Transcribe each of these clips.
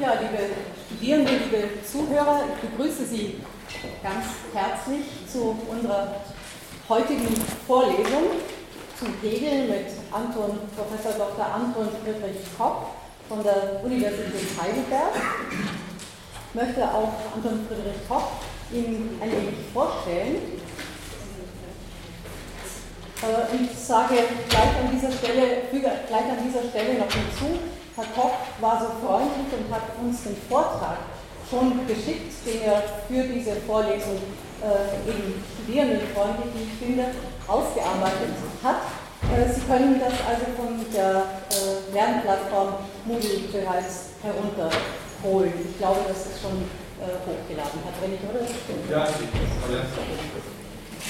Ja, liebe Studierende, liebe Zuhörer, ich begrüße Sie ganz herzlich zu unserer heutigen Vorlesung zum Hegel mit Anton, Professor Dr. Anton Friedrich Kopp von der Universität Heidelberg. Ich möchte auch Anton Friedrich Kopp Ihnen ein wenig vorstellen. Äh, und sage gleich an dieser Stelle, füge gleich an dieser Stelle noch hinzu, Herr Koch war so freundlich und hat uns den Vortrag schon geschickt, den er für diese Vorlesung äh, eben studierendenfreundlich, wie ich finde, ausgearbeitet hat. Äh, Sie können das also von der äh, Lernplattform Moodle bereits herunterholen. Ich glaube, das ist schon äh, hochgeladen hat, wenn ich, oder? Ja.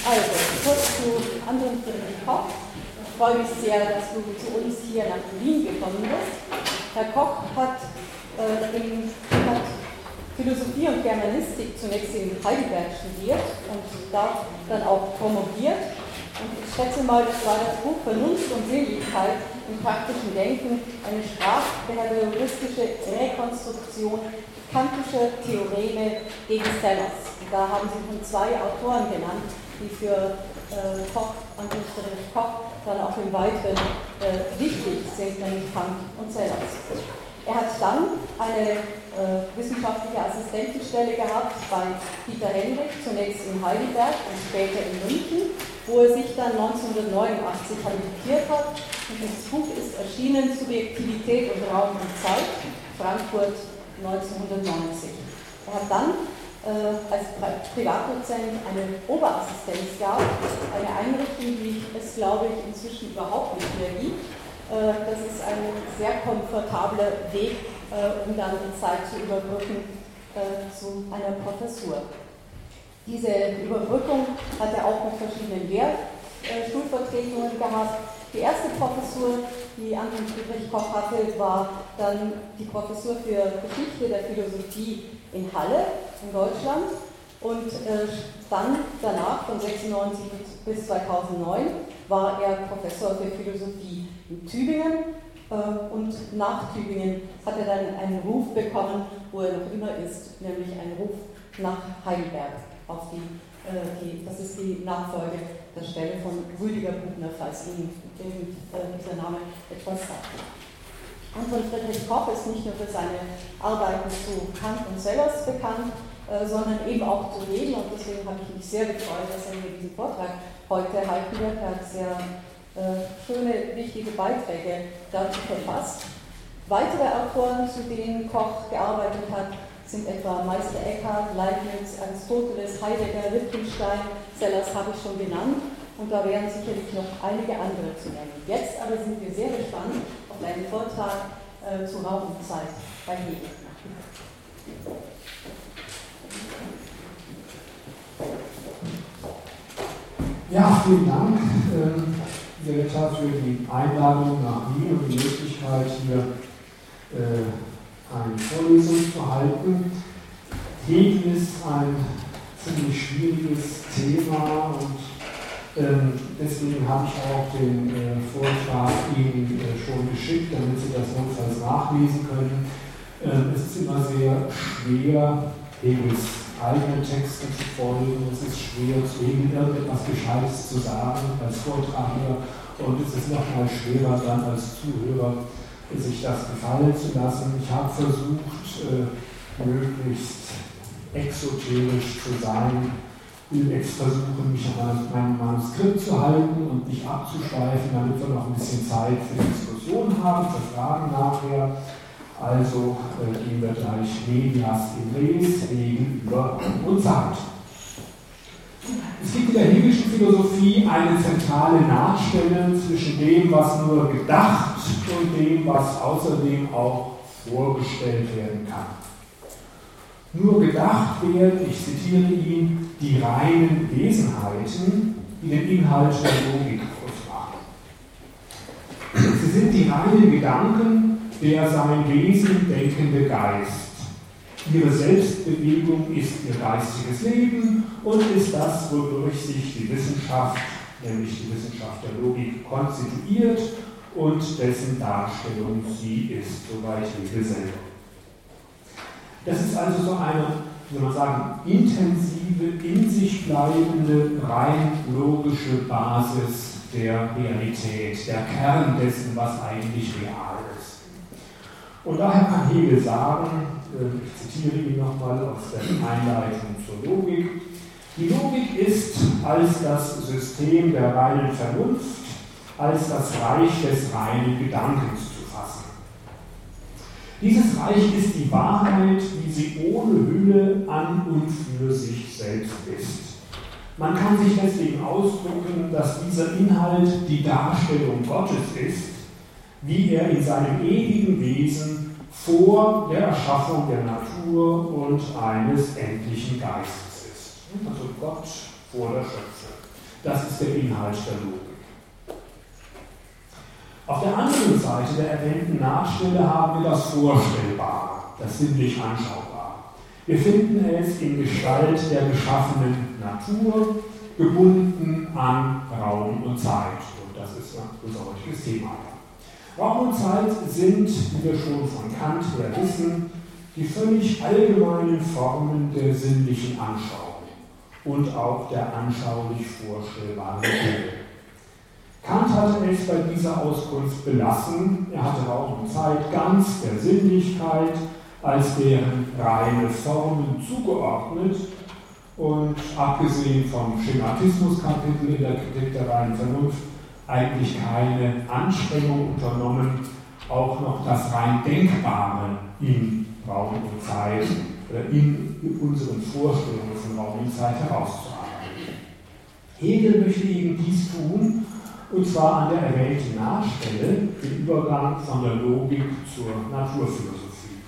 Also, kurz zu anderen Friedrich Koch. Ich freue mich sehr, dass du zu uns hier nach Berlin gekommen bist. Herr Koch hat, äh, in, hat Philosophie und Germanistik zunächst in Heidelberg studiert und da dann auch promoviert. Und ich schätze mal, das war das Buch Vernunft und Sinnlichkeit im praktischen Denken, eine sprachbehavioristische Rekonstruktion kantischer Theoreme gegen Sellers. Da haben Sie schon zwei Autoren genannt, die für Koch, Anton Friedrich Koch, dann auch im Weiteren äh, wichtig sind, nämlich Kant und Sellers. Er hat dann eine äh, wissenschaftliche Assistentenstelle gehabt bei Peter Henrich, zunächst in Heidelberg und später in München, wo er sich dann 1989 habilitiert hat. Dieses Buch ist erschienen, Subjektivität und Raum und Zeit, Frankfurt 1990. Er hat dann äh, als Privatdozent eine Oberassistenz gab, eine Einrichtung, die es, glaube ich, inzwischen überhaupt nicht mehr gibt. Äh, das ist ein sehr komfortabler Weg, äh, um dann die Zeit zu überbrücken zu einer Professur. Diese Überbrückung hat er auch mit verschiedenen Lehrstuhlvertretungen gehabt. Die erste Professur, die Anton Friedrich Koch hatte, war dann die Professur für Geschichte der Philosophie in Halle in Deutschland und äh, dann danach von 96 bis 2009 war er Professor für Philosophie in Tübingen äh, und nach Tübingen hat er dann einen Ruf bekommen, wo er noch immer ist, nämlich einen Ruf nach Heidelberg auf die, äh, die das ist die Nachfolge der Stelle von Rüdiger Buchner, falls Ihnen dieser Name etwas sagt. Anton Friedrich Koch ist nicht nur für seine Arbeiten zu Kant und Sellers bekannt, äh, sondern eben auch zu reden. Und deswegen habe ich mich sehr gefreut, dass er mir diesen Vortrag heute halten wird. Er hat sehr äh, schöne, wichtige Beiträge dazu verfasst. Weitere Autoren, zu denen Koch gearbeitet hat, sind etwa Meister Eckhart, Leibniz, Aristoteles, Heidegger, Wittgenstein, Sellers habe ich schon genannt. Und da wären sicherlich noch einige andere zu nennen. Jetzt aber sind wir sehr gespannt, einen Vortrag äh, zu Raum und Zeit bei Hegel. Ja, vielen Dank, äh, Sekretär, für die Einladung nach Wien und die Möglichkeit, hier äh, eine Vorlesung zu halten. Hegel ist ein ziemlich schwieriges Thema und ähm, deswegen habe ich auch den äh, Vortrag Ihnen äh, schon geschickt, damit Sie das notfalls nachlesen können. Ähm, es ist immer sehr schwer, Hegels eigene Texte zu folgen. Es ist schwer, zu irgendetwas Gescheites zu sagen als Vortragender. Und es ist noch mal schwerer dann als Zuhörer, sich das gefallen zu lassen. Ich habe versucht, äh, möglichst exoterisch zu sein will jetzt versuchen, mich an meinem Manuskript zu halten und nicht abzuschweifen, damit wir noch ein bisschen Zeit für Diskussionen haben, für Fragen nachher. Also äh, gehen wir gleich Medias in Res, Reden über und Sagt. Es gibt in der hegelischen Philosophie eine zentrale Nachstelle zwischen dem, was nur gedacht und dem, was außerdem auch vorgestellt werden kann. Nur gedacht werden, ich zitiere ihn, die reinen Wesenheiten, die den Inhalt der Logik ausmachen. Sie sind die reinen Gedanken, der sein Wesen denkende Geist. Ihre Selbstbewegung ist ihr geistiges Leben und ist das, wodurch sich die Wissenschaft, nämlich die Wissenschaft der Logik, konstituiert und dessen Darstellung sie ist, soweit Hegel selber. Das ist also so eine, wie soll man sagen, intensive, in sich bleibende, rein logische Basis der Realität, der Kern dessen, was eigentlich real ist. Und daher kann Hegel sagen, äh, ich zitiere ihn nochmal aus der Einleitung zur Logik, die Logik ist als das System der reinen Vernunft, als das Reich des reinen Gedankens zu. Dieses Reich ist die Wahrheit, wie sie ohne Hülle an und für sich selbst ist. Man kann sich deswegen ausdrücken, dass dieser Inhalt die Darstellung Gottes ist, wie er in seinem ewigen Wesen vor der Erschaffung der Natur und eines endlichen Geistes ist. Also Gott vor der Schöpfung. Das ist der Inhalt der Logik. Auf der anderen Seite der erwähnten Nachstelle haben wir das Vorstellbare, das sinnlich Anschaubare. Wir finden es in Gestalt der geschaffenen Natur, gebunden an Raum und Zeit. Und das ist unser heutiges Thema. Raum und Zeit sind, wie wir schon von Kant her wissen, die völlig allgemeinen Formen der sinnlichen Anschauung und auch der anschaulich vorstellbaren Dinge. Kant hatte es bei dieser Auskunft belassen. Er hatte Raum und Zeit ganz der Sinnlichkeit als deren reine Formen zugeordnet und abgesehen vom Schematismuskapitel in der Kritik der reinen Vernunft eigentlich keine Anstrengung unternommen, auch noch das rein Denkbare in Raum und Zeit oder in unseren Vorstellungen von Raum und Zeit herauszuarbeiten. Hegel möchte eben dies tun, und zwar an der erwähnten Nachstelle, den Übergang von der Logik zur Naturphilosophie.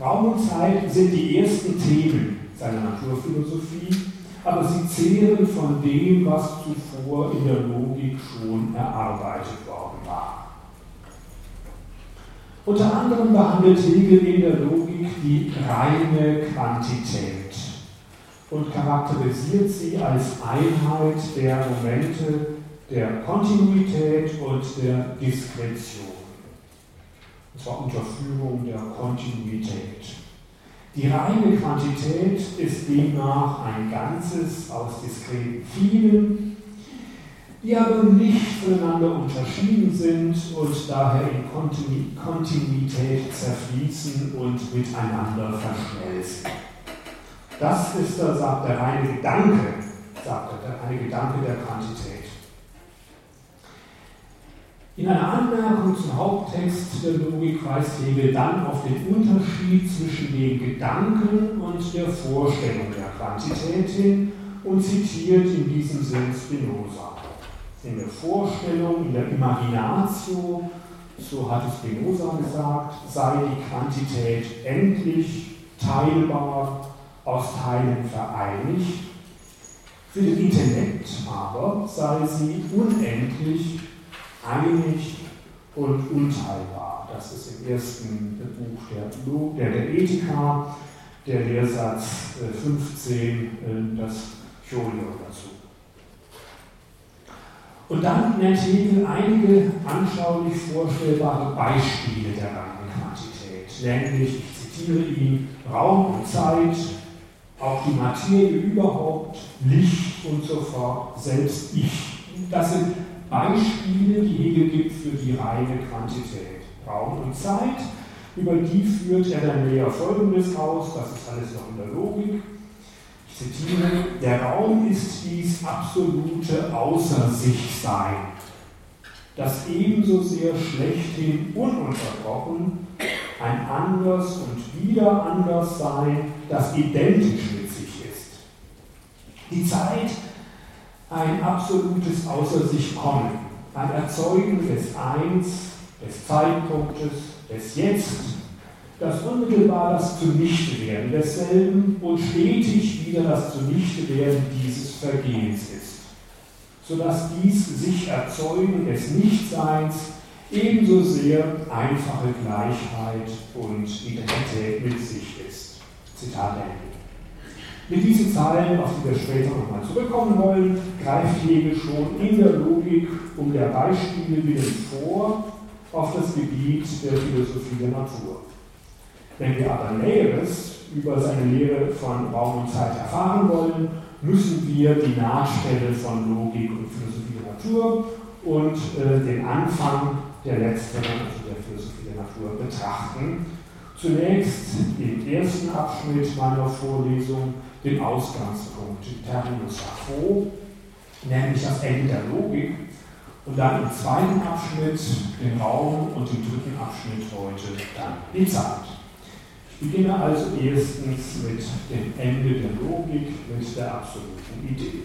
Raum und Zeit sind die ersten Themen seiner Naturphilosophie, aber sie zehren von dem, was zuvor in der Logik schon erarbeitet worden war. Unter anderem behandelt Hegel in der Logik die reine Quantität und charakterisiert sie als Einheit der Momente der Kontinuität und der Diskretion und zwar unter Führung der Kontinuität. Die reine Quantität ist demnach ein Ganzes aus diskreten vielen, die aber nicht voneinander unterschieden sind und daher in Kontinuität zerfließen und miteinander verschmelzen. Das ist, sagt der reine Gedanke, sagt er, der reine Gedanke der Quantität. In einer Anmerkung zum Haupttext der Logik weist Hegel dann auf den Unterschied zwischen dem Gedanken und der Vorstellung der Quantität hin und zitiert in diesem Sinn Spinoza. In der Vorstellung, in der Imaginatio, so hat es Spinoza gesagt, sei die Quantität endlich, teilbar, aus Teilen vereinigt. Für den Intellekt aber sei sie unendlich, einig und unteilbar. Das ist im ersten Buch der, der, der Ethika, der Lehrsatz 15, äh, äh, das Cholion dazu. Und dann nennt Hegel einige anschaulich vorstellbare Beispiele der reinen Quantität, nämlich, ich zitiere ihn, Raum und Zeit, auch die Materie überhaupt, Licht und so fort, selbst ich. Das sind Beispiele, die Hegel gibt für die reine Quantität. Raum und Zeit, über die führt er dann näher Folgendes aus, das ist alles noch in der Logik. Ich zitiere, der Raum ist dies absolute Außer-sich-Sein, das ebenso sehr schlechthin ununterbrochen ein anders und wieder anders Sein, das identisch mit sich ist. Die Zeit ein absolutes Außer sich kommen, ein Erzeugen des Eins, des Zeitpunktes, des Jetzt, das unmittelbar das Zunichte-Werden desselben und stetig wieder das Zunichte-Werden dieses Vergehens ist, sodass dies sich Erzeugen des Nichtseins ebenso sehr einfache Gleichheit und Identität mit sich ist. Zitat Ende. Mit diesen Zahlen, auf die wir später nochmal zurückkommen wollen, greift Hegel schon in der Logik um der Beispiele willen vor auf das Gebiet der Philosophie der Natur. Wenn wir aber Näheres über seine Lehre von Raum und Zeit erfahren wollen, müssen wir die Nahtstelle von Logik und Philosophie der Natur und äh, den Anfang der letzteren, also der Philosophie der Natur, betrachten. Zunächst im ersten Abschnitt meiner Vorlesung den Ausgangspunkt, Terminus Quo, nämlich das Ende der Logik, und dann im zweiten Abschnitt den Raum und im dritten Abschnitt heute dann die Zeit. Ich beginne also erstens mit dem Ende der Logik, mit der absoluten Idee.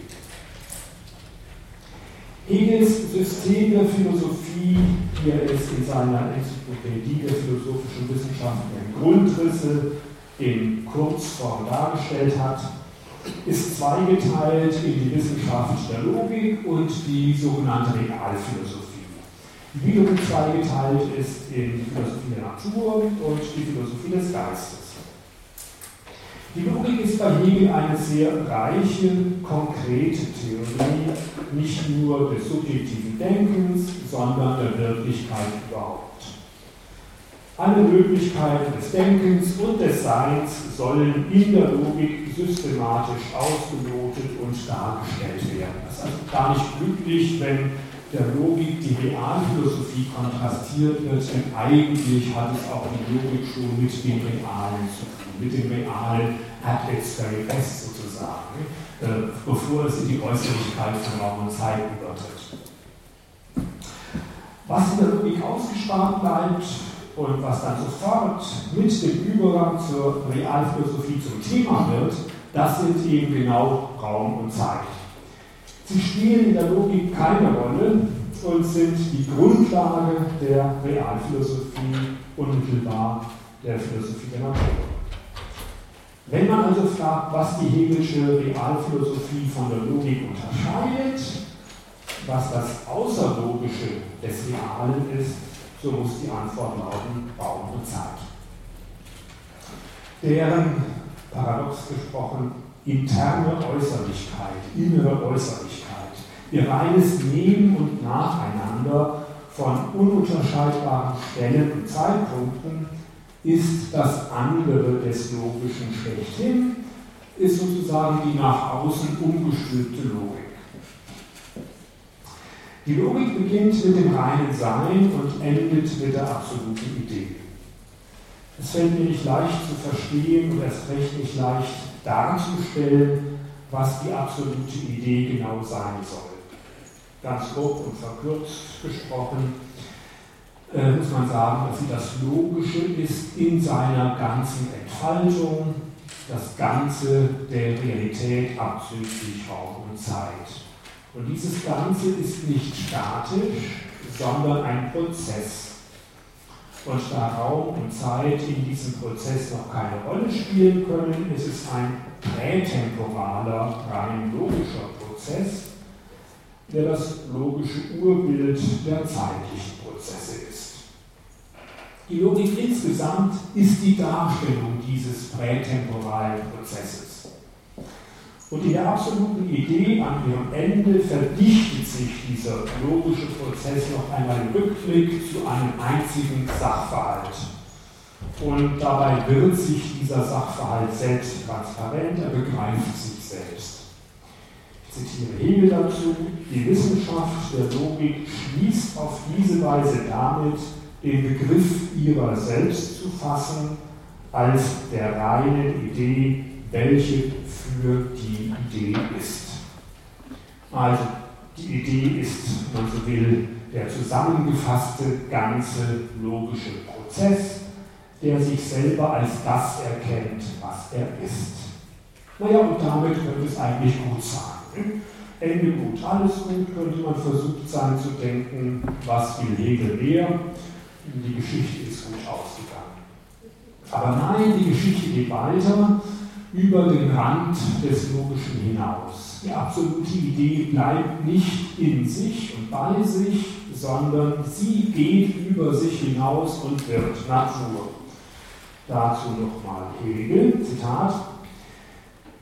Hegels System der Philosophie, wie er es in seiner Enzyklopädie der philosophischen Wissenschaften in Grundrisse in Kurzform dargestellt hat, ist zweigeteilt in die Wissenschaft der Logik und die sogenannte Realphilosophie. Die wiederum zweigeteilt ist in die Philosophie der Natur und die Philosophie des Geistes. Die Logik ist bei Hegel eine sehr reiche, konkrete Theorie, nicht nur des subjektiven Denkens, sondern der Wirklichkeit überhaupt. Alle Möglichkeiten des Denkens und des Seins sollen in der Logik systematisch ausgelotet und dargestellt werden. Es ist also gar nicht glücklich, wenn der Logik die Realphilosophie kontrastiert wird, denn eigentlich hat es auch die Logik schon mit dem Realen zu tun, mit dem Realen hat its very best sozusagen, äh, bevor es in die Äußerlichkeit von Raum und Zeit übertritt. Was in der Logik ausgespart bleibt, und was dann sofort mit dem Übergang zur Realphilosophie zum Thema wird, das sind eben genau Raum und Zeit. Sie spielen in der Logik keine Rolle und sind die Grundlage der Realphilosophie unmittelbar der Philosophie der Natur. Wenn man also fragt, was die Hegelsche Realphilosophie von der Logik unterscheidet, was das Außerlogische des Realen ist, so muss die Antwort lauten Raum und Zeit. Deren, paradox gesprochen, interne Äußerlichkeit, innere Äußerlichkeit, ihr reines Neben und Nacheinander von ununterscheidbaren Stellen und Zeitpunkten ist das andere des Logischen schlechthin, ist sozusagen die nach außen umgestülpte Logik. Die Logik beginnt mit dem reinen Sein und endet mit der absoluten Idee. Es fällt mir nicht leicht zu verstehen und erst recht nicht leicht darzustellen, was die absolute Idee genau sein soll. Ganz grob und verkürzt gesprochen äh, muss man sagen, dass sie das Logische ist in seiner ganzen Entfaltung, das Ganze der Realität abzüglich Raum und Zeit. Und dieses Ganze ist nicht statisch, sondern ein Prozess. Und da Raum und Zeit in diesem Prozess noch keine Rolle spielen können, ist es ein prätemporaler, rein logischer Prozess, der das logische Urbild der zeitlichen Prozesse ist. Die Logik insgesamt ist die Darstellung dieses prätemporalen Prozesses. Und in der absoluten Idee an ihrem Ende verdichtet sich dieser logische Prozess noch einmal im Rückblick zu einem einzigen Sachverhalt. Und dabei wird sich dieser Sachverhalt selbst transparent, er begreift sich selbst. Ich zitiere Hegel dazu, die Wissenschaft der Logik schließt auf diese Weise damit, den Begriff ihrer selbst zu fassen, als der reinen Idee, welche für die Idee ist. Also die Idee ist, wenn man so will, der zusammengefasste ganze logische Prozess, der sich selber als das erkennt, was er ist. Naja, und damit könnte es eigentlich gut sein. Ende gut, alles gut, könnte man versucht sein zu denken, was will Hegel mehr. Die Geschichte ist gut ausgegangen. Aber nein, die Geschichte geht weiter über den Rand des Logischen hinaus. Die absolute Idee bleibt nicht in sich und bei sich, sondern sie geht über sich hinaus und wird Natur. Dazu nochmal Hegel, Zitat.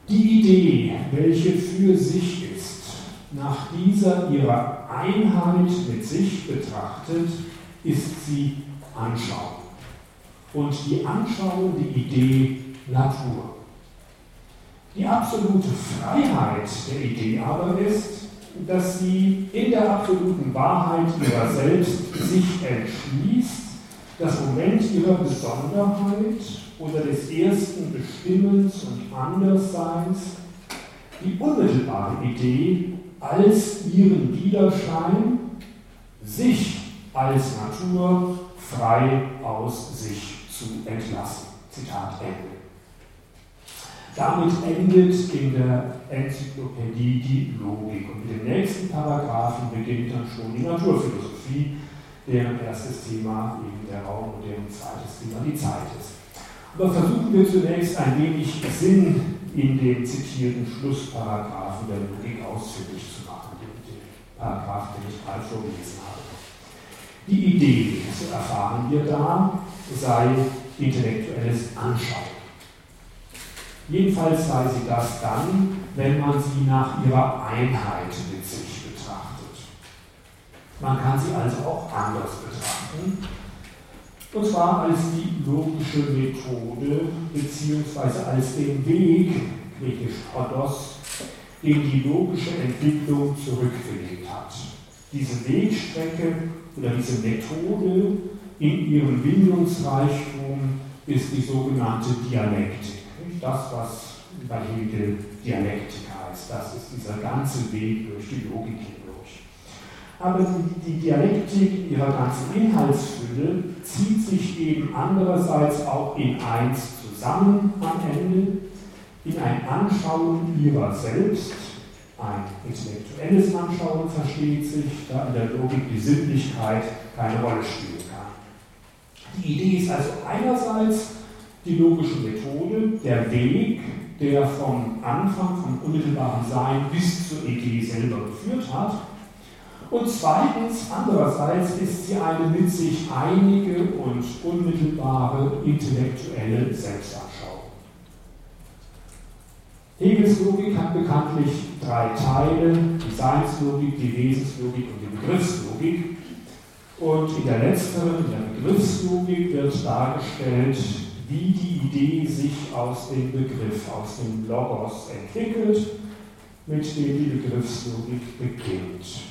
Die Idee, welche für sich ist, nach dieser ihrer Einheit mit sich betrachtet, ist sie Anschauung. Und die Anschauung, die Idee Natur. Die absolute Freiheit der Idee aber ist, dass sie in der absoluten Wahrheit ihrer selbst sich entschließt, das Moment ihrer Besonderheit oder des ersten Bestimmens und Andersseins, die unmittelbare Idee als ihren Widerschein, sich als Natur frei aus sich zu entlassen. Zitat Ende. Damit endet in der Enzyklopädie die Logik. Und mit dem nächsten Paragraphen beginnt dann schon die Naturphilosophie, deren erstes Thema eben der Raum und deren zweites Thema die Zeit ist. Aber versuchen wir zunächst ein wenig Sinn in dem zitierten Schlussparagraphen der Logik ausführlich zu machen, den Paragraph, den ich gerade vorgelesen habe. Die Idee, so erfahren wir da, sei intellektuelles Anschauen. Jedenfalls sei sie das dann, wenn man sie nach ihrer Einheit mit sich betrachtet. Man kann sie also auch anders betrachten, und zwar als die logische Methode bzw. als den Weg, griechisch Odos, den die logische Entwicklung zurückgelegt hat. Diese Wegstrecke oder diese Methode in ihrem Bindungsreichtum ist die sogenannte Dialektik. Das, was bei Hegel Dialektik heißt, das ist dieser ganze Weg durch die Logik hindurch. Aber die, die Dialektik in ihrer ganzen Inhaltsfülle zieht sich eben andererseits auch in eins zusammen am Ende, in ein Anschauen ihrer selbst, ein intellektuelles Anschauen versteht sich, da in der Logik die Sinnlichkeit keine Rolle spielen kann. Die Idee ist also einerseits die logische Methode, der Weg, der vom Anfang, vom unmittelbaren Sein bis zur Idee selber geführt hat. Und zweitens, andererseits ist sie eine mit sich einige und unmittelbare intellektuelle Selbstanschauung. Hegels Logik hat bekanntlich drei Teile, die Seinslogik, die Wesenslogik und die Begriffslogik. Und in der letzteren, in der Begriffslogik, wird dargestellt, wie die Idee sich aus dem Begriff, aus dem Logos entwickelt, mit dem die Begriffslogik beginnt.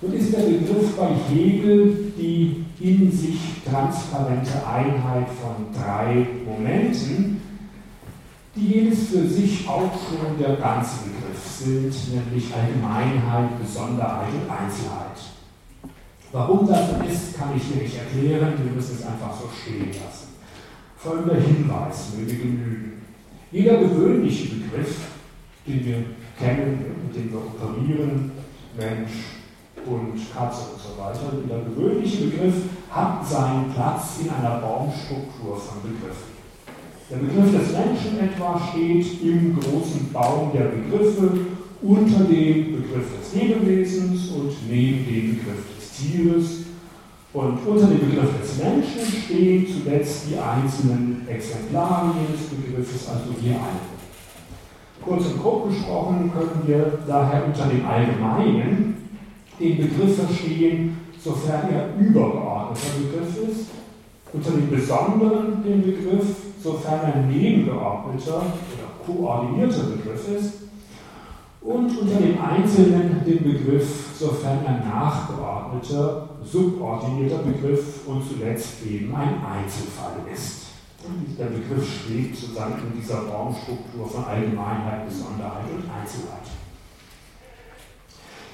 Nun ist der Begriff bei Hegel die in sich transparente Einheit von drei Momenten, die jedes für sich auch schon der ganze Begriff sind, nämlich Allgemeinheit, Besonderheit und Einzelheit. Warum das ist, kann ich hier nicht erklären, wir müssen es einfach so stehen lassen. Folgender Hinweis möge genügen. Jeder gewöhnliche Begriff, den wir kennen, mit dem wir operieren, Mensch, Hund, Katze und so weiter, jeder gewöhnliche Begriff hat seinen Platz in einer Baumstruktur von Begriffen. Der Begriff des Menschen etwa steht im großen Baum der Begriffe unter dem Begriff des Lebewesens und neben dem Begriff des Tieres und unter dem Begriff des Menschen stehen zuletzt die einzelnen Exemplare jenes Begriffes, also wir alle. Kurz und grob gesprochen können wir daher unter dem Allgemeinen den Begriff verstehen, sofern er übergeordneter Begriff ist, unter dem Besonderen den Begriff, sofern er nebengeordneter oder koordinierter Begriff ist, und unter dem Einzelnen den Begriff, sofern er nachgeordneter subordinierter Begriff und zuletzt eben ein Einzelfall ist. Der Begriff schwebt sozusagen in dieser Raumstruktur von Allgemeinheit, Besonderheit und Einzelheit.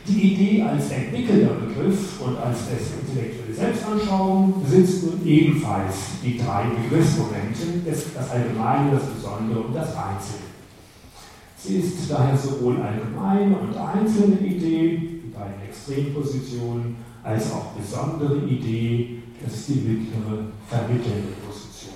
Die Idee als entwickelnder Begriff und als intellektuelle Selbstanschauung besitzt nun ebenfalls die drei Begriffsmomente, das Allgemeine, das Besondere und das Einzelne. Sie ist daher sowohl allgemeine und einzelne Idee, die beiden Extrempositionen, als auch besondere Idee, das ist die mittlere vermittelnde Position.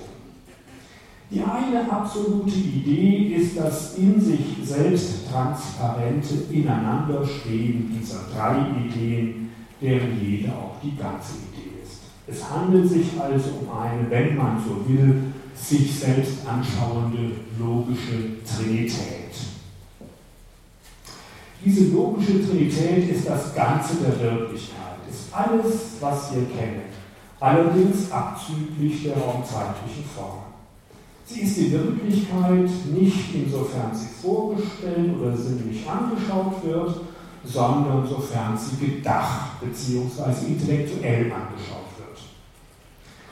Die eine absolute Idee ist das in sich selbst transparente Ineinanderstehen dieser drei Ideen, deren jede auch die ganze Idee ist. Es handelt sich also um eine, wenn man so will, sich selbst anschauende logische Trinität. Diese logische Trinität ist das Ganze der Wirklichkeit ist alles, was wir kennen, allerdings abzüglich der raumzeitlichen Form. Sie ist die Wirklichkeit nicht insofern sie vorgestellt oder sinnlich angeschaut wird, sondern sofern sie gedacht bzw. intellektuell angeschaut wird.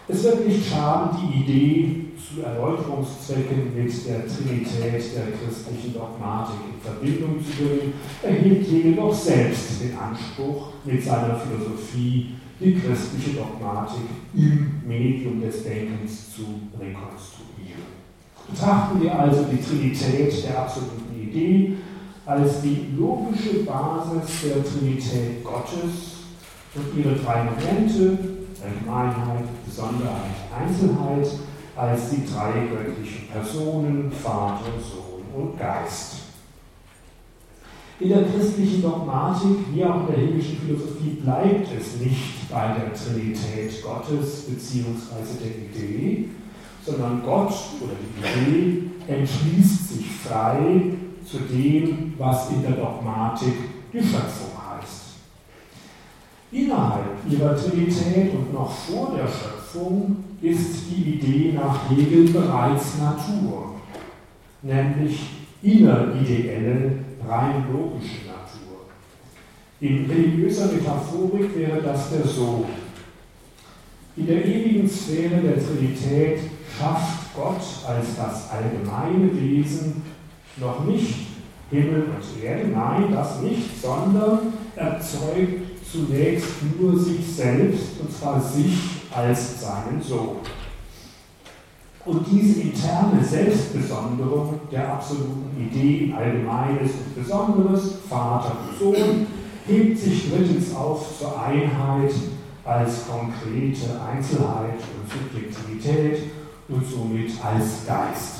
Es wird nicht schaden, die Idee zu Erläuterungszwecken mit der Trinität der christlichen Dogmatik in Verbindung zu bringen, erhielt Hegel doch selbst den Anspruch, mit seiner Philosophie die christliche Dogmatik im Medium des Denkens zu rekonstruieren. Betrachten wir also die Trinität der absoluten Idee als die logische Basis der Trinität Gottes und ihre drei Momente, Allgemeinheit, Besonderheit, Einzelheit, als die drei göttlichen Personen, Vater, Sohn und Geist. In der christlichen Dogmatik, wie auch in der hegelischen Philosophie, bleibt es nicht bei der Trinität Gottes bzw. der Idee, sondern Gott oder die Idee entschließt sich frei zu dem, was in der Dogmatik die Schöpfung heißt. Innerhalb ihrer Trinität und noch vor der Schöpfung ist die Idee nach Hegel bereits Natur, nämlich innerideelle, rein logische Natur. In religiöser Metaphorik wäre das der Sohn. In der ewigen Sphäre der Trinität schafft Gott als das allgemeine Wesen noch nicht Himmel und Erde, nein, das nicht, sondern erzeugt zunächst nur sich selbst, und zwar sich als seinen Sohn. Und diese interne Selbstbesonderung der absoluten Idee Allgemeines und Besonderes, Vater und Sohn, hebt sich drittens auf zur Einheit als konkrete Einzelheit und Subjektivität und somit als Geist.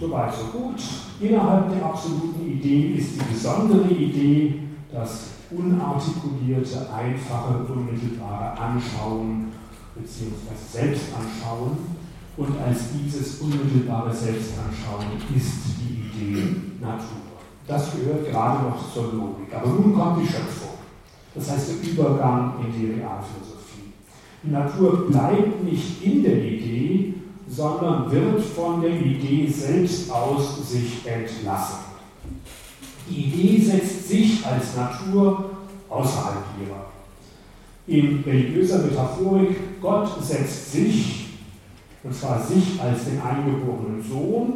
Soweit, so gut. Innerhalb der absoluten Idee ist die besondere Idee das unartikulierte, einfache, unmittelbare Anschauen bzw. Selbstanschauen. Und als dieses unmittelbare Selbstanschauen ist die Idee Natur. Das gehört gerade noch zur Logik. Aber nun kommt die Schöpfung. Das heißt der Übergang in die Realphilosophie. Die Natur bleibt nicht in der Idee, sondern wird von der Idee selbst aus sich entlassen. Die Idee setzt sich als Natur außerhalb ihrer. In religiöser Metaphorik, Gott setzt sich, und zwar sich als den eingeborenen Sohn,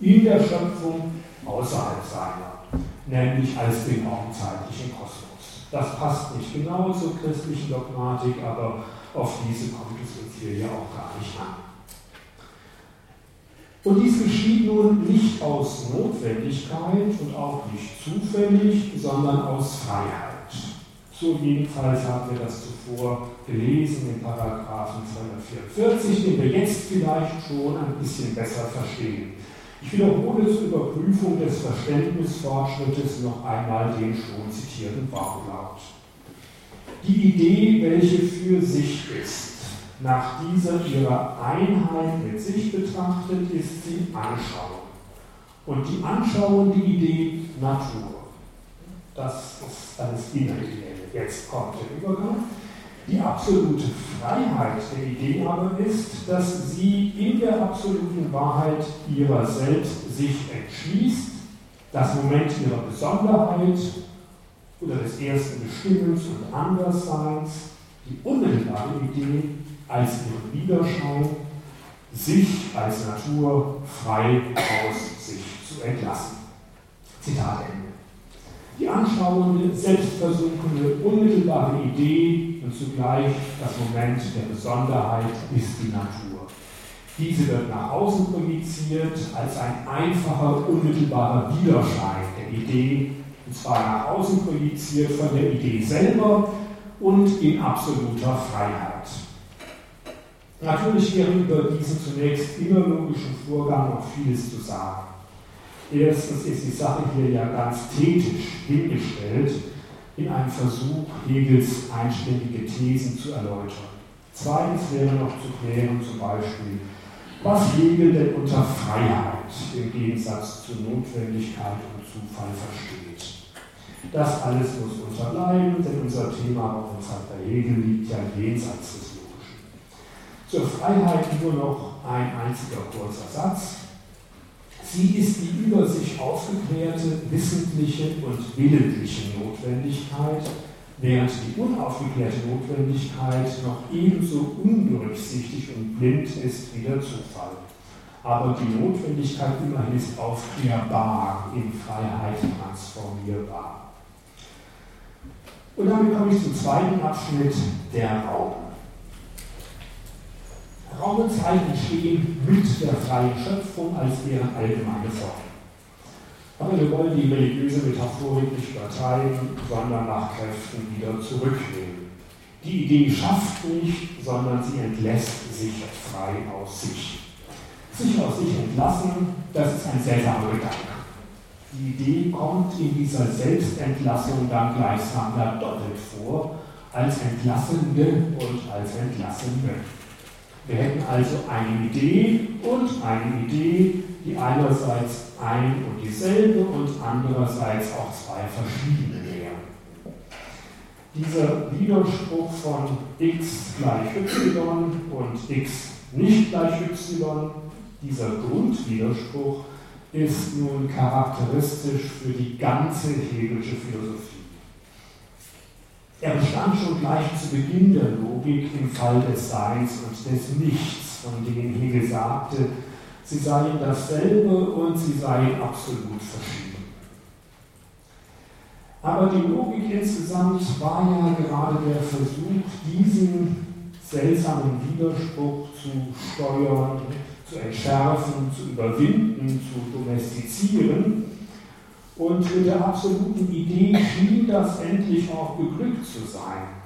in der Schöpfung außerhalb seiner, nämlich als den raumzeitlichen Kosmos. Das passt nicht genau zur christlichen Dogmatik, aber auf diese kommt es uns hier ja auch gar nicht an. Und dies geschieht nun nicht aus Notwendigkeit und auch nicht zufällig, sondern aus Freiheit. So jedenfalls haben wir das zuvor gelesen in Paragraphen 244, den wir jetzt vielleicht schon ein bisschen besser verstehen. Ich wiederhole zur Überprüfung des Verständnisfortschrittes noch einmal den schon zitierten Wortlaut. Die Idee, welche für sich ist, nach dieser ihrer Einheit mit sich betrachtet, ist sie Anschauung. Und die Anschauung, die Idee Natur. Das ist alles Innerideelle. Jetzt kommt der Übergang. Die absolute Freiheit der Idee aber ist, dass sie in der absoluten Wahrheit ihrer selbst sich entschließt, das Moment ihrer Besonderheit oder des ersten Bestimmens und Andersseins, die unmittelbare Idee als ihren Widerschein, sich als Natur frei aus sich zu entlassen. Zitat Ende. Die anschauende, selbstversunkene, unmittelbare Idee und zugleich das Moment der Besonderheit ist die Natur. Diese wird nach außen projiziert als ein einfacher, unmittelbarer Widerschein der Idee, und zwar nach außen projiziert von der Idee selber und in absoluter Freiheit. Natürlich wäre über diesen zunächst innerlogischen Vorgang noch vieles zu sagen. Erstens ist die Sache hier ja ganz thetisch hingestellt in einem Versuch, Hegels einständige Thesen zu erläutern. Zweitens wäre noch zu klären zum Beispiel, was Hegel denn unter Freiheit im Gegensatz zu Notwendigkeit und Zufall versteht. Das alles muss unterbleiben, denn unser Thema bei Hegel liegt ja jenseits des zur Freiheit nur noch ein einziger kurzer Satz. Sie ist die über sich aufgeklärte, wissentliche und willentliche Notwendigkeit, während die unaufgeklärte Notwendigkeit noch ebenso undurchsichtig und blind ist wie der Zufall. Aber die Notwendigkeit immerhin ist aufklärbar, in Freiheit transformierbar. Und damit komme ich zum zweiten Abschnitt, der Raum. Raum und Zeit entstehen mit der freien Schöpfung als deren allgemeine Form. Aber wir wollen die religiöse Metaphorik nicht übertreiben, sondern nach Kräften wieder zurücknehmen. Die Idee schafft nicht, sondern sie entlässt sich frei aus sich. Sich aus sich entlassen, das ist ein seltsamer Gedanke. Die Idee kommt in dieser Selbstentlassung dann gleichsam doppelt vor, als Entlassende und als Entlassende. Wir hätten also eine Idee und eine Idee, die einerseits ein und dieselbe und andererseits auch zwei verschiedene wären. Dieser Widerspruch von x gleich y und x nicht gleich y, dieser Grundwiderspruch ist nun charakteristisch für die ganze Hegelische Philosophie. Er bestand schon gleich zu Beginn der Logik im Fall des Seins und des Nichts, von denen Hegel sagte, sie seien dasselbe und sie seien absolut verschieden. Aber die Logik insgesamt war ja gerade der Versuch, diesen seltsamen Widerspruch zu steuern, zu entschärfen, zu überwinden, zu domestizieren und mit der absoluten Idee schien das endlich auch geglückt zu sein.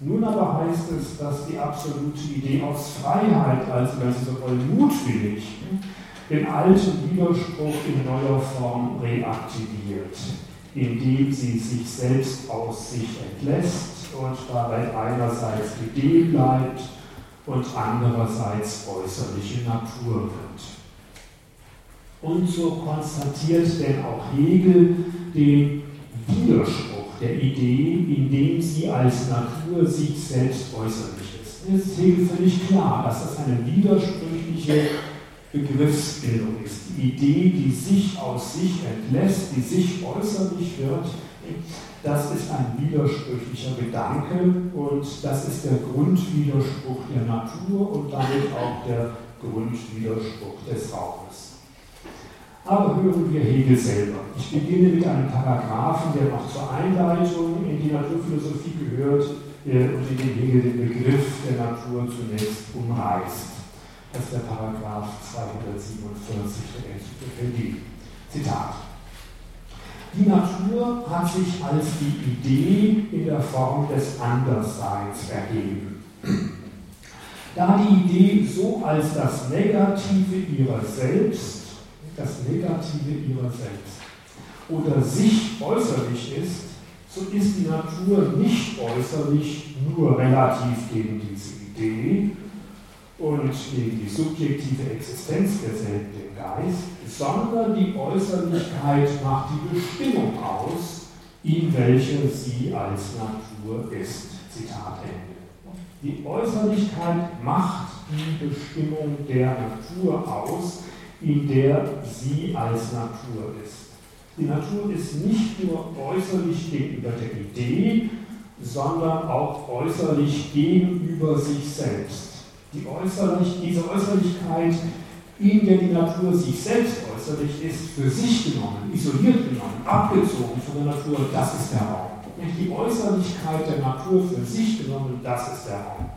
Nun aber heißt es, dass die absolute Idee aus Freiheit, also wenn Sie so wollen, mutwillig, den alten Widerspruch in neuer Form reaktiviert, indem sie sich selbst aus sich entlässt und dabei einerseits Idee bleibt und andererseits äußerliche Natur wird. Und so konstatiert denn auch Hegel den Widerspruch der Idee, indem sie als Natur sich selbst äußerlich ist. Es ist Hegel völlig klar, dass das eine widersprüchliche Begriffsbildung ist. Die Idee, die sich aus sich entlässt, die sich äußerlich wird, das ist ein widersprüchlicher Gedanke und das ist der Grundwiderspruch der Natur und damit auch der Grundwiderspruch des Raumes. Aber hören wir Hegel selber. Ich beginne mit einem Paragraphen, der noch zur Einleitung in die Naturphilosophie gehört äh, und in dem Hegel den Begriff der Natur zunächst umreißt. Das ist der Paragraph 247 der Enzyklopädie. Zitat. Die Natur hat sich als die Idee in der Form des Andersseins ergeben. Da die Idee so als das Negative ihrer selbst das Negative ihrer selbst oder sich äußerlich ist, so ist die Natur nicht äußerlich nur relativ gegen diese Idee und gegen die subjektive Existenz derselben, den Geist, sondern die Äußerlichkeit macht die Bestimmung aus, in welcher sie als Natur ist. Zitat Ende. Die Äußerlichkeit macht die Bestimmung der Natur aus, in der sie als Natur ist. Die Natur ist nicht nur äußerlich gegenüber der Idee, sondern auch äußerlich gegenüber sich selbst. Die äußerlich, diese Äußerlichkeit, in der die Natur sich selbst äußerlich ist, für sich genommen, isoliert genommen, abgezogen von der Natur, das ist der Raum. Die Äußerlichkeit der Natur für sich genommen, das ist der Raum.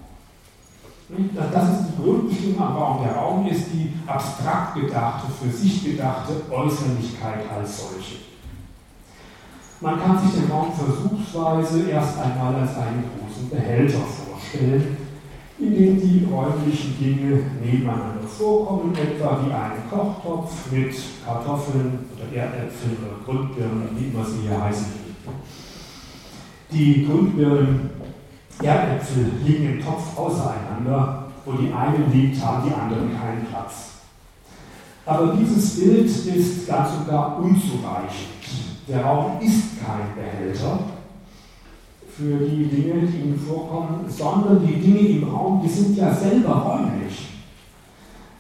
Das ist die Grundbestimmung am Raum. Der Raum ist die abstrakt gedachte, für sich gedachte Äußerlichkeit als solche. Man kann sich den Raum versuchsweise erst einmal als einen großen Behälter vorstellen, in dem die räumlichen Dinge nebeneinander vorkommen, etwa wie ein Kochtopf mit Kartoffeln oder Erdäpfeln oder Grundbirnen, wie immer sie hier heißen. Die Grundbirnen Erdäpfel liegen im Topf auseinander, wo die einen liegt, haben die anderen keinen Platz. Aber dieses Bild ist ganz und gar unzureichend. Der Raum ist kein Behälter für die Dinge, die ihm vorkommen, sondern die Dinge im Raum, die sind ja selber räumlich.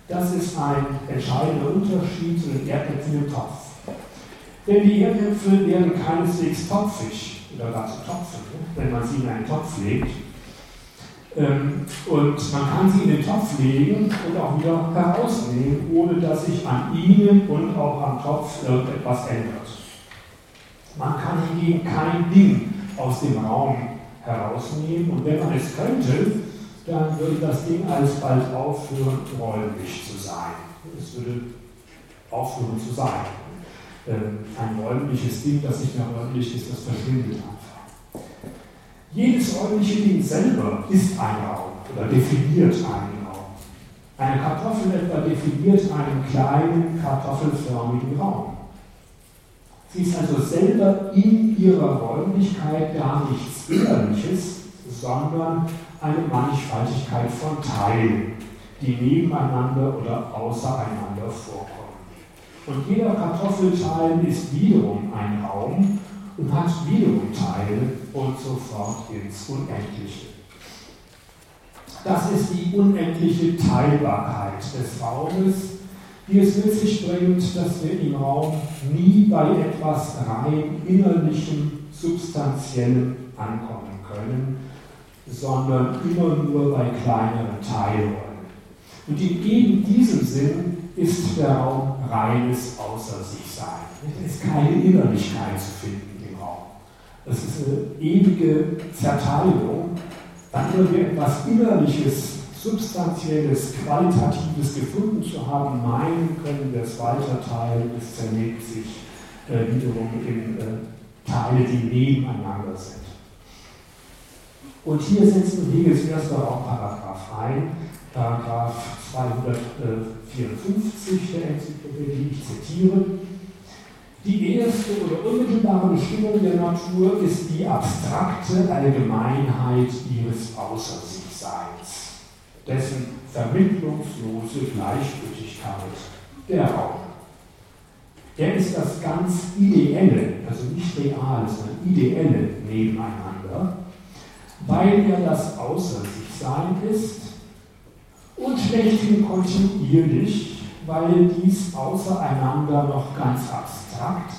Das ist ein entscheidender Unterschied zu den Erdäpfeln im Topf. Denn die Erdäpfel werden keineswegs topfig oder gar ne? Wenn man sie in einen Topf legt. Ähm, und man kann sie in den Topf legen und auch wieder herausnehmen, ohne dass sich an ihnen und auch am Topf irgendetwas ändert. Man kann hingegen kein Ding aus dem Raum herausnehmen und wenn man es könnte, dann würde das Ding alsbald aufhören, räumlich zu sein. Es würde aufhören zu sein. Ähm, ein räumliches Ding, das nicht mehr räumlich ist, das verschwindet einfach. Jedes räumliche Ding selber ist ein Raum oder definiert einen Raum. Eine Kartoffel etwa definiert einen kleinen kartoffelförmigen Raum. Sie ist also selber in ihrer Räumlichkeit gar nichts Innerliches, sondern eine Mannigfaltigkeit von Teilen, die nebeneinander oder außereinander vorkommen. Und jeder Kartoffelteil ist wiederum ein Raum und hat wiederum Teile und so fort ins Unendliche. Das ist die unendliche Teilbarkeit des Raumes, die es mit sich bringt, dass wir im Raum nie bei etwas rein innerlichem, substanziellem ankommen können, sondern immer nur bei kleineren Teilräumen. Und in eben diesem Sinn ist der Raum reines Außer sich sein. Es ist keine Innerlichkeit zu finden. Es ist eine ewige Zerteilung. Dann, wenn wir etwas Innerliches, Substanzielles, Qualitatives gefunden zu haben, meinen, können wir es weiterteilen. Es zerlegt sich äh, wiederum in äh, Teile, die nebeneinander sind. Und hier setzen Hegels erster Raumparagraph ein, Paragraph 254 der Enzyklopädie, ich zitiere. Die erste oder unmittelbare Bestimmung der Natur ist die abstrakte Allgemeinheit ihres Außer-sich-Seins, dessen vermittlungslose Gleichgültigkeit der Raum. Er ist das ganz Ideelle, also nicht reale, sondern ideelle Nebeneinander, weil er das Außer-sich-Sein ist und schlechthin kontinuierlich, weil dies außereinander noch ganz abstrakt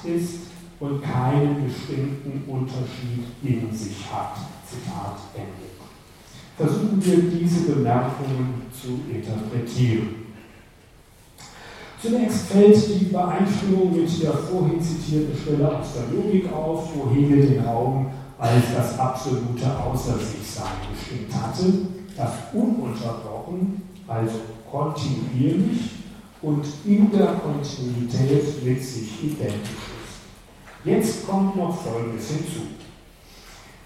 ist und keinen bestimmten Unterschied in sich hat. Zitat Ende. Versuchen wir diese Bemerkungen zu interpretieren. Zunächst fällt die Übereinstimmung mit der vorhin zitierten Stelle aus der Logik auf, wo Hegel den Raum als das absolute Außer-sich-Sein bestimmt hatte, das ununterbrochen also kontinuierlich und in der Kontinuität mit sich identisch ist. Jetzt kommt noch Folgendes hinzu.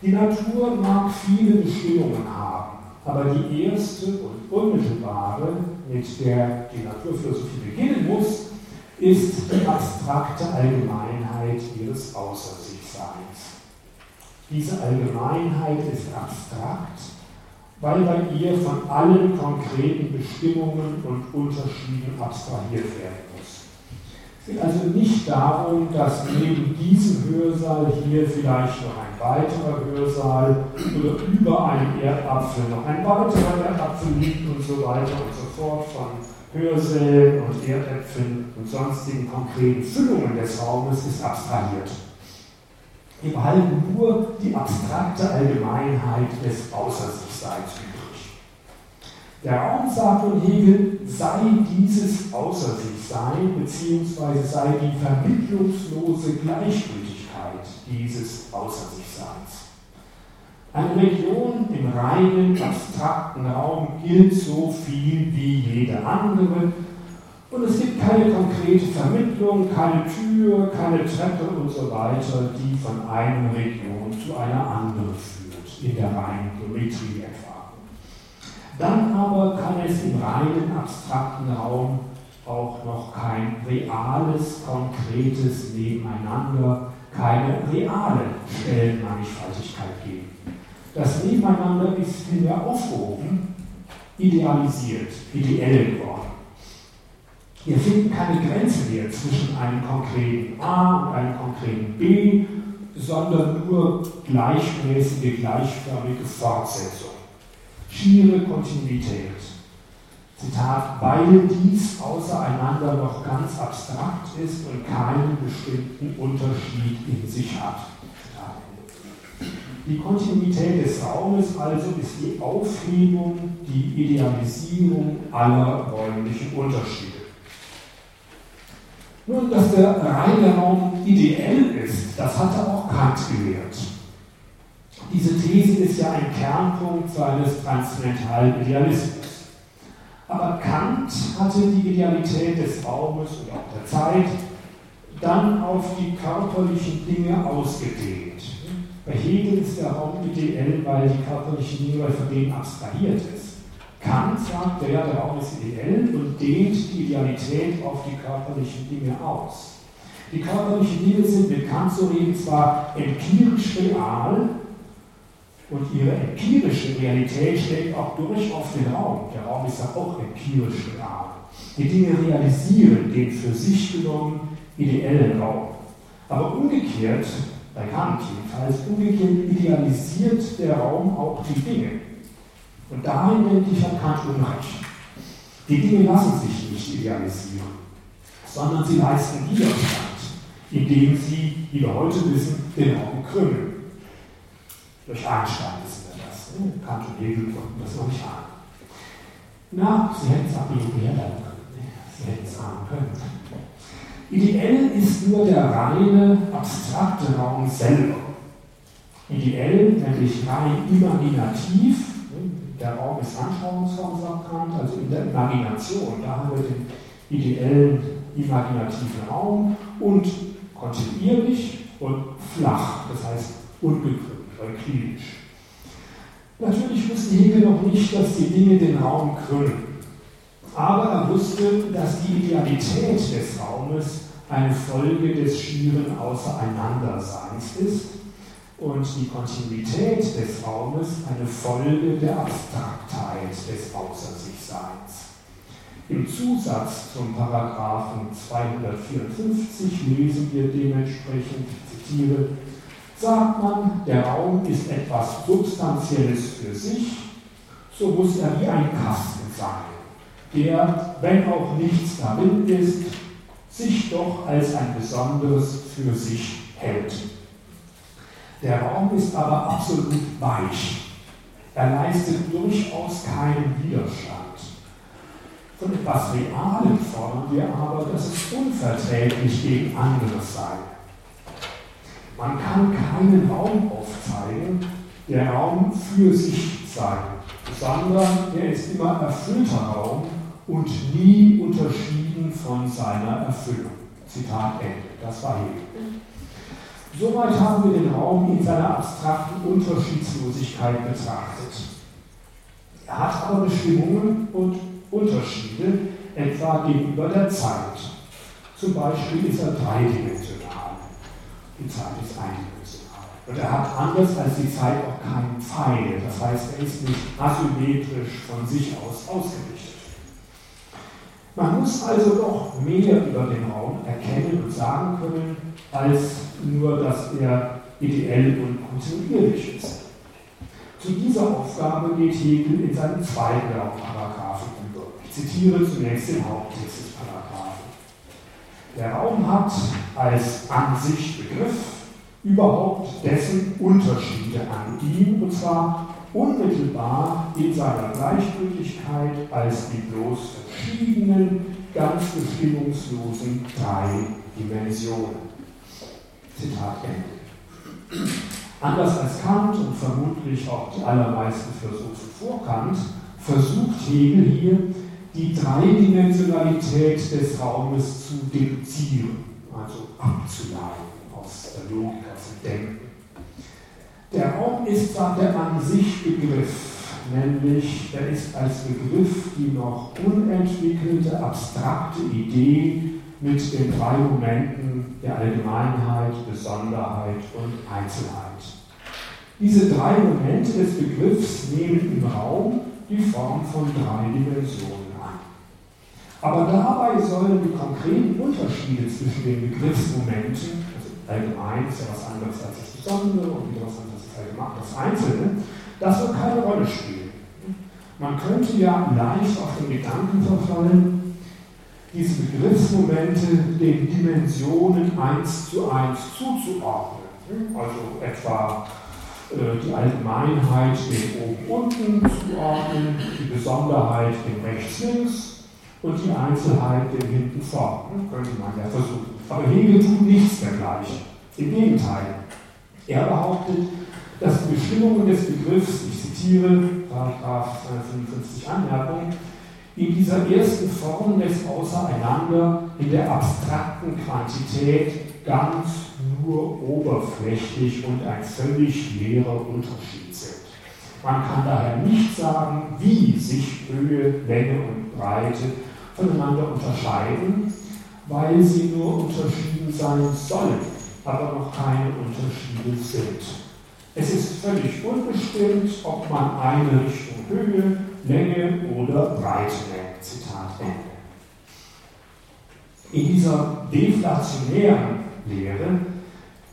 Die Natur mag viele Bestimmungen haben, aber die erste und unmittelbare, mit der die Naturphilosophie beginnen muss, ist die abstrakte Allgemeinheit ihres Außer-sich-Seins. Diese Allgemeinheit ist abstrakt weil bei ihr von allen konkreten Bestimmungen und Unterschieden abstrahiert werden muss. Es geht also nicht darum, dass neben diesem Hörsaal hier vielleicht noch ein weiterer Hörsaal oder über einem Erdapfel noch ein weiterer Erdapfel liegt und so weiter und so fort von Hörsälen und Erdäpfeln und sonstigen konkreten Füllungen des Raumes ist abstrahiert. Wir behalten nur die abstrakte Allgemeinheit des Außer-sich-Seins übrig. Der Raum, sagt nun Hegel, sei dieses Außer-sich-Sein, beziehungsweise sei die vermittlungslose Gleichgültigkeit dieses Außer-sich-Seins. Eine Region im reinen, abstrakten Raum gilt so viel wie jede andere und es gibt keine konkrete Vermittlung, keine Tür, keine Treppe und so weiter, die von einer Region zu einer anderen führt, in der reinen Geometrie etwa. Dann aber kann es im reinen abstrakten Raum auch noch kein reales, konkretes Nebeneinander, keine reale Stellenmannigfaltigkeit geben. Das Nebeneinander ist vielmehr aufgehoben, idealisiert, ideell geworden. Wir finden keine Grenze mehr zwischen einem konkreten A und einem konkreten B, sondern nur gleichmäßige, gleichförmige Fortsetzung. Schiere Kontinuität. Zitat, weil dies außereinander noch ganz abstrakt ist und keinen bestimmten Unterschied in sich hat. Die Kontinuität des Raumes also ist die Aufhebung, die Idealisierung aller räumlichen Unterschiede. Nun, dass der reine Raum ideell ist, das hatte auch Kant gelehrt. Diese These ist ja ein Kernpunkt seines transzendentalen Idealismus. Aber Kant hatte die Idealität des Raumes und auch der Zeit dann auf die körperlichen Dinge ausgedehnt. Bei Hegel ist der Raum ideell, weil die körperlichen Dinge von denen abstrahiert ist. Kant sagt, der Raum ist ideell und dehnt die Idealität auf die körperlichen Dinge aus. Die körperlichen Dinge sind mit Kant so reden zwar empirisch real, und ihre empirische Realität schlägt auch durch auf den Raum. Der Raum ist ja auch empirisch real. Die Dinge realisieren den für sich genommen ideellen Raum. Aber umgekehrt, bei Kant jedenfalls, umgekehrt idealisiert der Raum auch die Dinge. Und darin, ich, hat Kant Unrecht. Die Dinge lassen sich nicht idealisieren, sondern sie leisten Widerstand, indem sie, wie wir heute wissen, den Raum krümmen. Durch Einstein wissen wir das. Ne? Kant und Hegel konnten das noch nicht ahnen. Na, sie hätten es aber mehr lernen können. Ne? Sie hätten es ahnen können. Ideell ist nur der reine, abstrakte Raum selber. Ideell, nämlich rein imaginativ? Der Raum ist Anschauungsraum, sagt Kant, also in der Imagination, da haben wir den ideellen, imaginativen Raum und kontinuierlich und flach, das heißt unbegründet euklinisch. Natürlich wusste Hegel noch nicht, dass die Dinge den Raum krümmen. Aber er wusste, dass die Idealität des Raumes eine Folge des schieren Außereinanderseins ist und die Kontinuität des Raumes eine Folge der Abstraktheit des Außer-sich-Seins. Im Zusatz zum Paragraphen 254 lesen wir dementsprechend, ich zitiere, Sagt man, der Raum ist etwas Substanzielles für sich, so muss er wie ein Kasten sein, der, wenn auch nichts darin ist, sich doch als ein Besonderes für sich hält. Der Raum ist aber absolut weich. Er leistet durchaus keinen Widerstand. Von etwas Realem fordern wir aber, dass es unverträglich gegen anderes sei. Man kann keinen Raum aufzeigen, der Raum für sich sei, sondern er ist immer erfüllter Raum und nie unterschieden von seiner Erfüllung. Zitat Ende. Das war Hegel. Soweit haben wir den Raum in seiner abstrakten Unterschiedslosigkeit betrachtet. Er hat aber Bestimmungen und Unterschiede, etwa gegenüber der Zeit. Zum Beispiel ist er dreidimensional. Die Zeit ist eindimensional. Und er hat anders als die Zeit auch keinen Pfeil. Das heißt, er ist nicht asymmetrisch von sich aus ausgerichtet. Man muss also doch mehr über den Raum erkennen und sagen können, als nur, dass er ideell und kontinuierlich ist. Zu dieser Aufgabe geht Hegel in seinem zweiten Raumparagraphen über. Ich zitiere zunächst den Haupttext des Paragraphen. Der Raum hat als an sich Begriff überhaupt dessen Unterschiede an ihm, und zwar unmittelbar in seiner Gleichgültigkeit als die bloß verschiedenen, ganz bestimmungslosen drei Dimensionen. Zitat Ende. Anders als Kant und vermutlich auch die allermeisten Philosophen vor Kant, versucht Hegel hier die Dreidimensionalität des Raumes zu deduzieren, also abzuleiten aus der Logik, aus dem Denken. Der Raum ist, sagt er, an sich Begriff, nämlich er ist als Begriff die noch unentwickelte, abstrakte Idee mit den drei Momenten der Allgemeinheit, Besonderheit und Einzelheit. Diese drei Momente des Begriffs nehmen im Raum die Form von drei Dimensionen. Aber dabei sollen die konkreten Unterschiede zwischen den Begriffsmomenten, also allgemein ist ja was anderes als das Besondere und wieder was anderes als allgemein, das Einzelne, das soll keine Rolle spielen. Man könnte ja leicht auf den Gedanken verfallen, diese Begriffsmomente den Dimensionen eins zu eins zuzuordnen. Also etwa äh, die Allgemeinheit dem Oben-Unten zuordnen, die Besonderheit dem Rechts-Links und die Einzelheit dem Hinten-Vorn. Könnte man ja versuchen. Aber Hegel tut nichts dergleichen. Im Gegenteil. Er behauptet, dass die Bestimmungen des Begriffs, ich zitiere Paragraph 255 Anmerkung, in dieser ersten Form des Auseinander in der abstrakten Quantität ganz nur oberflächlich und ein völlig leerer Unterschied sind. Man kann daher nicht sagen, wie sich Höhe, Länge und Breite voneinander unterscheiden, weil sie nur unterschieden sein sollen, aber noch keine Unterschiede sind. Es ist völlig unbestimmt, ob man eine Richtung Höhe, Länge oder Breite. Zitat Ende. In dieser deflationären Lehre,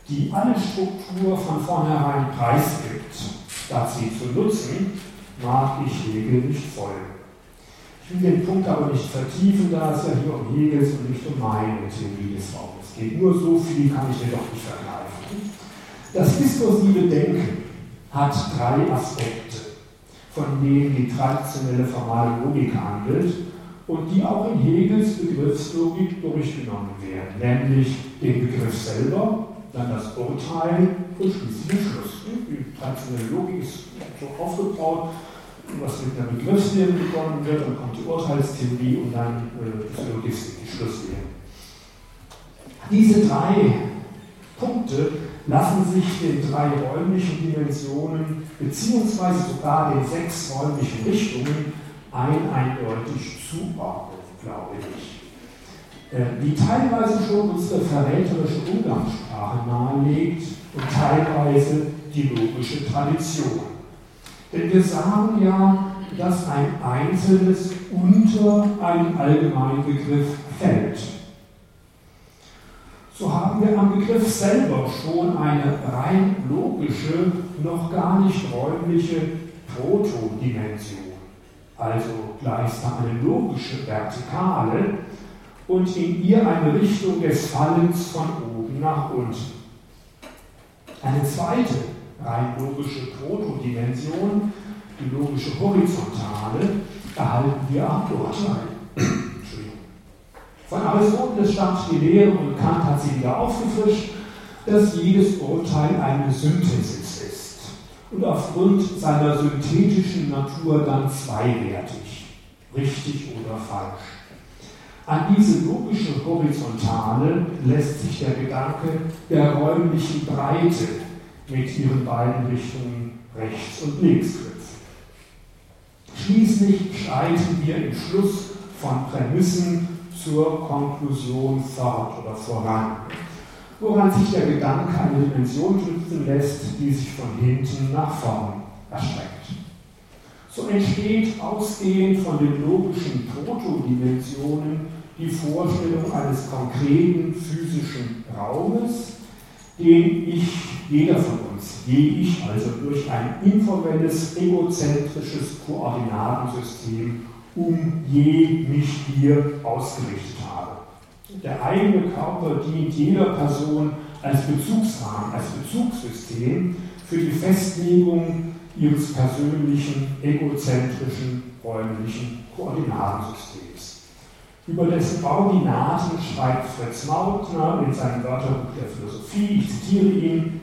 die alle Struktur von vornherein preisgibt, statt sie zu nutzen, mag ich Hegel nicht folgen. Ich will den Punkt aber nicht vertiefen, da es ja hier um Hegels und nicht um meine Theorie des Raumes geht. Nur so viel kann ich mir doch nicht vergleichen. Das diskursive Denken hat drei Aspekte, von denen die traditionelle formale Logik handelt und die auch in Hegels Begriffslogik durchgenommen werden, nämlich den Begriff selber, dann das Urteil und schließlich den Schluss. Die traditionelle Logik ist so aufgebaut, was mit einer Begriffslehre begonnen wird, dann kommt die Urteilstheorie und dann äh, die Logistik, die Schlusslehre. Diese drei Punkte lassen sich den drei räumlichen Dimensionen beziehungsweise sogar den sechs räumlichen Richtungen ein eindeutig zuordnen, glaube ich. Äh, wie teilweise schon unsere verräterische Umgangssprache nahelegt und teilweise die logische Tradition. Denn wir sagen ja, dass ein Einzelnes unter einen allgemeinen Begriff fällt so haben wir am Begriff selber schon eine rein logische, noch gar nicht räumliche Protodimension, also gleichsam eine logische Vertikale und in ihr eine Richtung des Fallens von oben nach unten. Eine zweite rein logische Protodimension, die logische Horizontale, erhalten wir am Urteil. Von Aristoteles stammt die Lehre und Kant hat sie wieder aufgefrischt, dass jedes Urteil eine Synthesis ist und aufgrund seiner synthetischen Natur dann zweiwertig, richtig oder falsch. An diese logische Horizontale lässt sich der Gedanke der räumlichen Breite mit ihren beiden Richtungen rechts und links knüpfen. Schließlich schreiten wir im Schluss von Prämissen zur Konklusion fort oder voran, woran sich der Gedanke eine Dimension knüpfen lässt, die sich von hinten nach vorn erstreckt. So entsteht ausgehend von den logischen Protodimensionen die Vorstellung eines konkreten physischen Raumes, den ich, jeder von uns, je ich also durch ein informelles, egozentrisches Koordinatensystem um je mich hier ausgerichtet habe. Der eigene Körper dient jeder Person als Bezugsrahmen, als Bezugssystem für die Festlegung ihres persönlichen, egozentrischen, räumlichen Koordinatensystems. Über dessen Ordinaten schreibt Fritz Mautner in seinem Wörterbuch der Philosophie, ich zitiere ihn,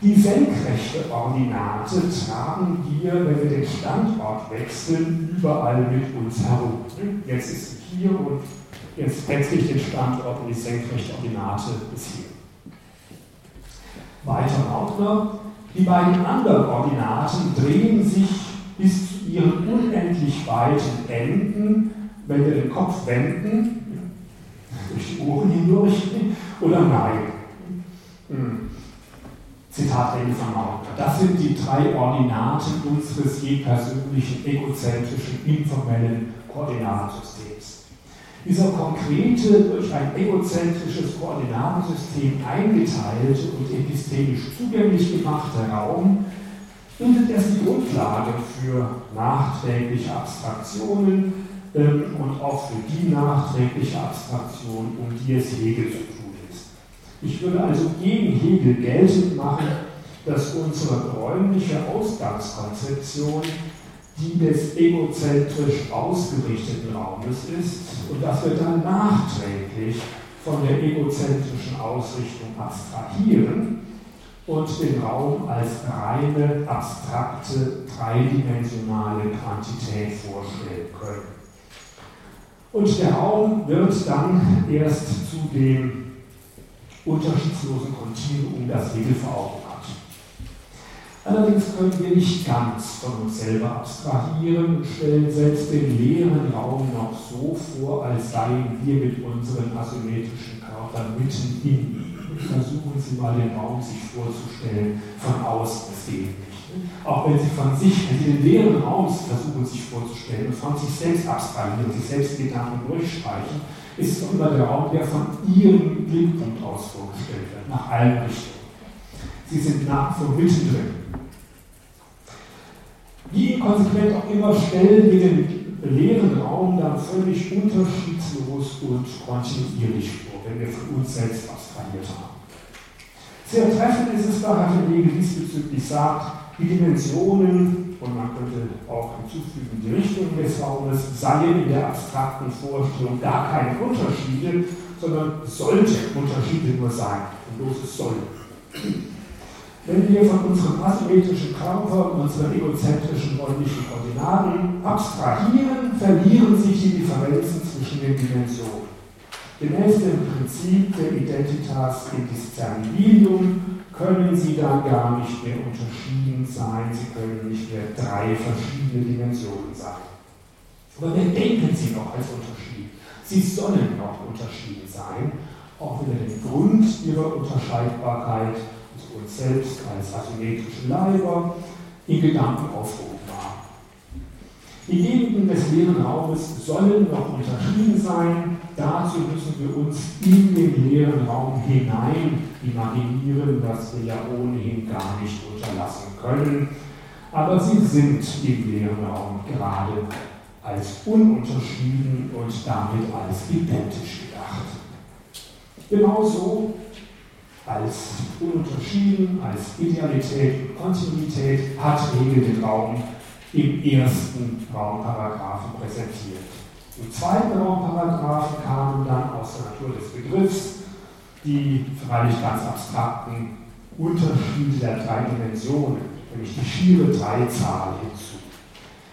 die senkrechte Ordinate tragen wir, wenn wir den Standort wechseln, überall mit uns herum. Jetzt ist sie hier und jetzt wechsle ich den Standort und die senkrechte Ordinate ist hier. Weiter Lautner, die beiden anderen Ordinaten drehen sich bis zu ihren unendlich weiten Enden, wenn wir den Kopf wenden, durch die Ohren hindurch, oder neigen. Zitat Ende von Mautner. Das sind die drei Ordinaten unseres je persönlichen, egozentrischen, informellen Koordinatensystems. Dieser konkrete, durch ein egozentrisches Koordinatensystem eingeteilte und epistemisch zugänglich gemachte Raum bildet erst die Grundlage für nachträgliche Abstraktionen ähm, und auch für die nachträgliche Abstraktion, um die es Hegel. Ich würde also gegen Hegel geltend machen, dass unsere räumliche Ausgangskonzeption die des egozentrisch ausgerichteten Raumes ist und dass wir dann nachträglich von der egozentrischen Ausrichtung abstrahieren und den Raum als reine, abstrakte, dreidimensionale Quantität vorstellen können. Und der Raum wird dann erst zu dem unterschiedslosen Kontinuum, das Hegel vor Augen hat. Allerdings können wir nicht ganz von uns selber abstrahieren und stellen selbst den leeren Raum noch so vor, als seien wir mit unseren asymmetrischen Körpern mitten in. Versuchen Sie mal den Raum sich vorzustellen von außen, geht nicht. Auch wenn Sie von sich, wenn Sie den leeren Raum versuchen sich vorzustellen und von sich selbst abstrahieren sich selbst Gedanken durchstreichen, ist es immer der Raum, der von Ihrem Blickpunkt aus vorgestellt wird, nach allen Richtungen. Sie sind nach so mittendrin. Wie inkonsequent auch immer stellen wir den leeren Raum dann völlig unterschiedslos und kontinuierlich vor, wenn wir von uns selbst abstrahiert haben. Sehr treffend ist es da, der Hegel diesbezüglich sagt, die Dimensionen, und man könnte auch hinzufügen, die Richtungen des Raumes, seien in der abstrakten Vorstellung gar keine Unterschiede, sondern sollten Unterschiede nur sein. Und bloß es soll. Wenn wir von unserem asymmetrischen Körper, unseren egozentrischen räumlichen Koordinaten abstrahieren, verlieren sich die Differenzen zwischen den Dimensionen. Gemäß dem Prinzip der Identitas indiscernibilium können sie dann gar nicht mehr unterschieden sein, sie können nicht mehr drei verschiedene Dimensionen sein. Aber wir denken sie noch als Unterschied. Sie sollen noch unterschieden sein, auch wenn er den Grund ihrer Unterscheidbarkeit uns selbst als asymmetrische Leiber in Gedanken aufgehoben haben. Die Gegenden des leeren Raumes sollen noch unterschieden sein. Dazu müssen wir uns in den leeren Raum hinein imaginieren, was wir ja ohnehin gar nicht unterlassen können. Aber sie sind im leeren Raum gerade als ununterschieden und damit als identisch gedacht. Genauso als ununterschieden, als Idealität und Kontinuität hat Hegel den Raum im ersten Raumparagraphen präsentiert. Im zweiten Raumparagraphen kamen dann aus der Natur des Begriffs die freilich ganz abstrakten Unterschiede der drei Dimensionen, nämlich die schiere Dreizahl hinzu.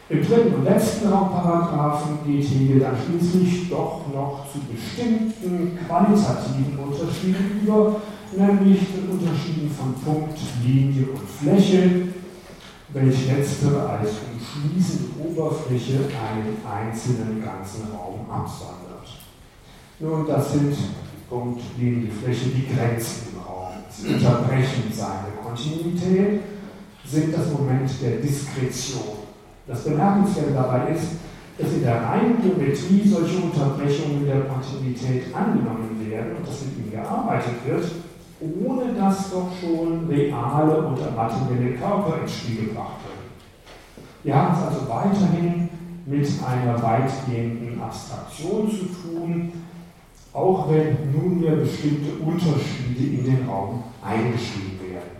Im dritten und letzten Raumparagraphen geht Hegel dann schließlich doch noch zu bestimmten qualitativen Unterschieden über, nämlich den Unterschieden von Punkt, Linie und Fläche, welche letztere als umschließende Oberfläche einen einzelnen ganzen Raum absondert. Nun, das sind Punkt, Linie, Fläche, die Grenzen im Raum. Sie unterbrechen seine Kontinuität, sind das Moment der Diskretion. Das Bemerkenswerte dabei ist, dass in der reinen Geometrie solche Unterbrechungen der Kontinuität angenommen werden und dass mit ihnen gearbeitet wird, ohne dass doch schon reale und materielle Körper ins Spiel gebracht werden. Wir haben es also weiterhin mit einer weitgehenden Abstraktion zu tun, auch wenn nunmehr bestimmte Unterschiede in den Raum eingeschrieben werden.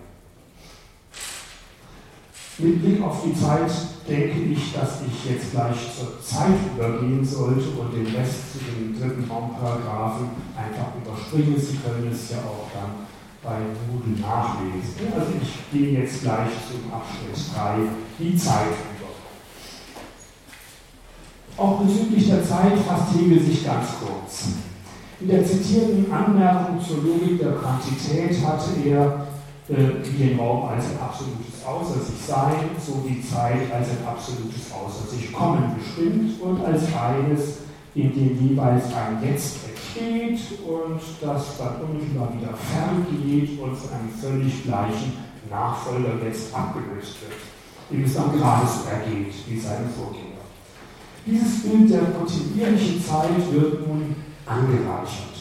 Mit Blick auf die Zeit denke ich, dass ich jetzt gleich zur Zeit übergehen sollte und den Rest zu den dritten Raumparagraphen einfach überspringen. Sie können es ja auch dann bei Moodle nachlesen. Also ich gehe jetzt gleich zum Abschnitt 3, die Zeit über. Auch bezüglich der Zeit fasst Hegel sich ganz kurz. In der zitierten Anmerkung zur Logik der Quantität hatte er äh, den Raum als ein absolutes Außer sich Sein, so die Zeit als ein absolutes Außer sich Kommen bestimmt und als eines, in dem jeweils ein Jetzt entsteht und das dann unmittelbar wieder vergeht und von einem völlig gleichen Nachfolger jetzt abgelöst wird, dem es dann gerade so ergeht wie seine Vorgänger. Dieses Bild der kontinuierlichen Zeit wird nun angereichert.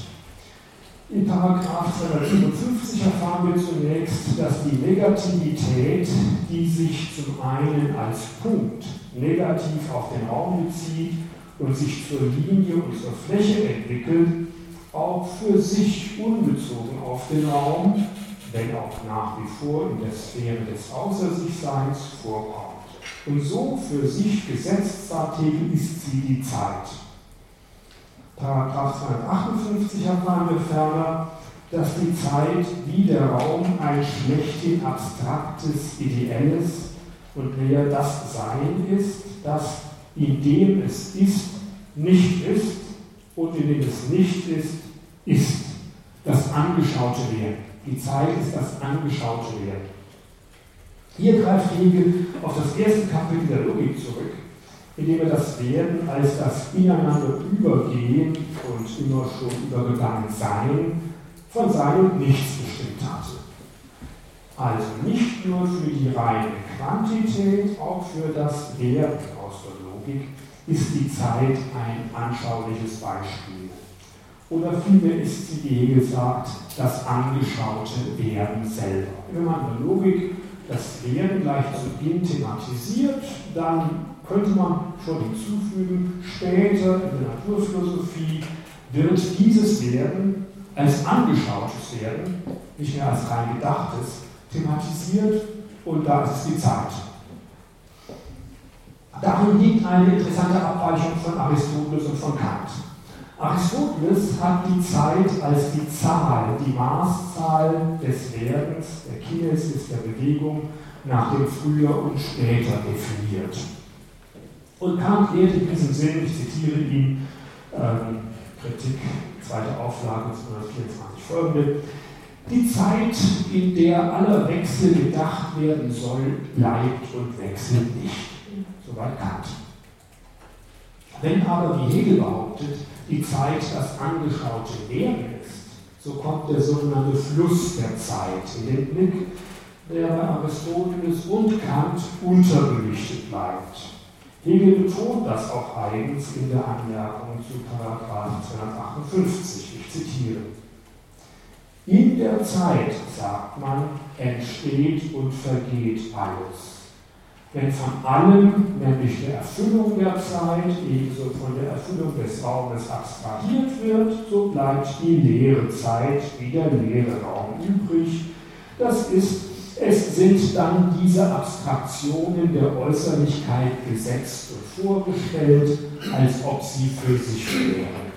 In Paragraph 255 erfahren wir zunächst, dass die Negativität, die sich zum einen als Punkt negativ auf den Raum bezieht und sich zur Linie und zur Fläche entwickelt, auch für sich unbezogen auf den Raum, wenn auch nach wie vor in der Sphäre des Außersichseins vorkommt. Und so für sich gesetzt, sagt Hegel, ist sie die Zeit. Paragraph 258 erfahren wir ferner, dass die Zeit wie der Raum ein schlechthin abstraktes, ideelles und mehr das Sein ist, das in dem es ist, nicht ist und in dem es nicht ist, ist. Das angeschaute Werden. Die Zeit ist das angeschaute Werden. Hier greift Hegel auf das erste Kapitel der Logik zurück, indem er das Werden als das ineinander übergehen und immer schon übergegangen Sein von seinem Nichts bestimmt hatte. Also nicht nur für die reine Quantität, auch für das Werden aus der Logik ist die Zeit ein anschauliches Beispiel. Oder vielmehr ist sie, wie Hegel sagt, das angeschaute Werden selber. Wenn man in der Logik das Werden gleich zu Beginn thematisiert, dann könnte man schon hinzufügen, später in der Naturphilosophie wird dieses Werden als angeschautes Werden, nicht mehr als rein gedachtes, thematisiert und da ist die Zeit. Darin liegt eine interessante Abweichung von Aristoteles und von Kant. Aristoteles hat die Zeit als die Zahl, die Maßzahl des Werdens, der Kinesis, der Bewegung nach dem Früher und Später definiert. Und Kant lehrt in diesem Sinn, ich zitiere ihn, ähm, Kritik, zweite Auflage 1924 folgende, die Zeit, in der aller Wechsel gedacht werden soll, bleibt und wechselt nicht. Soweit Kant. Wenn aber, wie Hegel behauptet, die Zeit das angeschaute Werden ist, so kommt der sogenannte Fluss der Zeit in den Blick, der bei Aristoteles und Kant unterbelichtet bleibt. Hegel betont das auch eigens in der Anmerkung zu 258. Ich zitiere. In der Zeit, sagt man, entsteht und vergeht alles. Wenn von allem, nämlich der Erfüllung der Zeit, ebenso von der Erfüllung des Raumes abstrahiert wird, so bleibt die leere Zeit wie der leere Raum übrig. Das ist, es sind dann diese Abstraktionen der Äußerlichkeit gesetzt und vorgestellt, als ob sie für sich wären.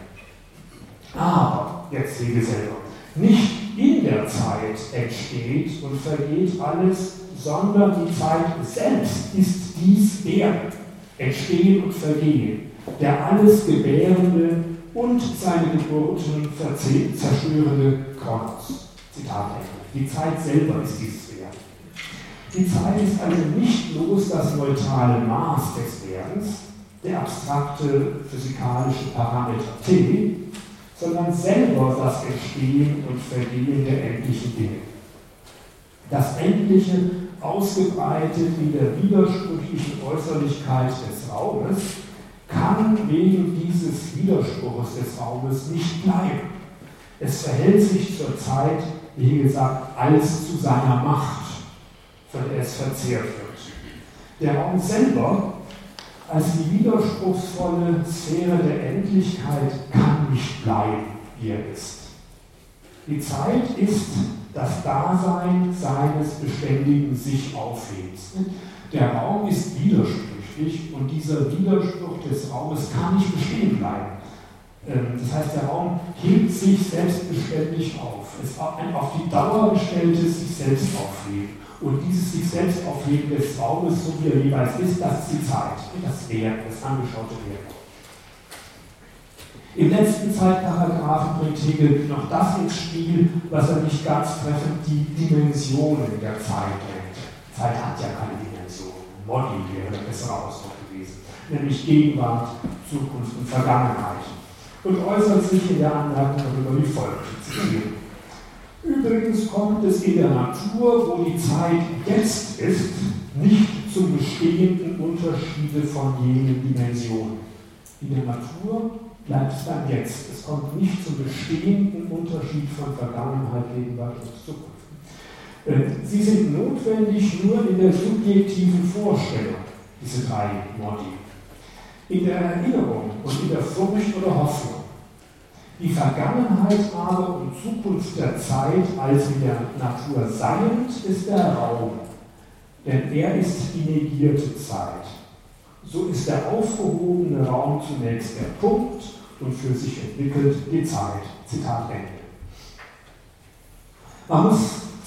Aber, jetzt Hegel selber, nicht in der Zeit entsteht und vergeht alles, sondern die Zeit selbst ist dies Wert, Entstehen und Vergehen, der alles Gebärende und seine Geburten zerstörende Kronos. Zitat Ende. Die Zeit selber ist dieses Wert. Die Zeit ist also nicht bloß das neutrale Maß des Werdens, der abstrakte physikalische Parameter t, sondern selber das Entstehen und Vergehen der endlichen Dinge. Das Endliche ausgebreitet in der widersprüchlichen Äußerlichkeit des Raumes, kann wegen dieses Widerspruchs des Raumes nicht bleiben. Es verhält sich zur Zeit, wie gesagt, als zu seiner Macht, von der es verzehrt wird. Der Raum selber, als die widerspruchsvolle Sphäre der Endlichkeit, kann nicht bleiben, wie er ist. Die Zeit ist das Dasein seines beständigen Sich-Aufhebens. Der Raum ist widersprüchlich und dieser Widerspruch des Raumes kann nicht bestehen bleiben. Ähm, das heißt, der Raum hebt sich selbstbeständig auf. Es ist ein auf die Dauer gestelltes sich selbst aufheben. Und dieses sich selbst aufheben des Raumes, so wie er jeweils ist, das ist die Zeit, das Wert, das angeschaute Wert. Im letzten Zeitparagraphen bringt Hegel noch das ins Spiel, was er nicht ganz treffend die Dimensionen der Zeit nennt. Zeit hat ja keine Dimensionen. Modi wäre der bessere Ausdruck gewesen. Nämlich Gegenwart, Zukunft und Vergangenheit. Und äußert sich in der Anmerkung darüber wie folgt. Übrigens kommt es in der Natur, wo die Zeit jetzt ist, nicht zum bestehenden Unterschiede von jenen Dimensionen. In der Natur bleibt es beim Jetzt. Es kommt nicht zum bestehenden Unterschied von Vergangenheit, Gegenwart und Zukunft. Äh, sie sind notwendig nur in der subjektiven Vorstellung, diese drei Modi. In der Erinnerung und in der Furcht oder Hoffnung. Die Vergangenheit aber und Zukunft der Zeit als in der Natur seiend ist der Raum, denn er ist die negierte Zeit. So ist der aufgehobene Raum zunächst der Punkt und für sich entwickelt die Zeit. Zitat Ende. Man muss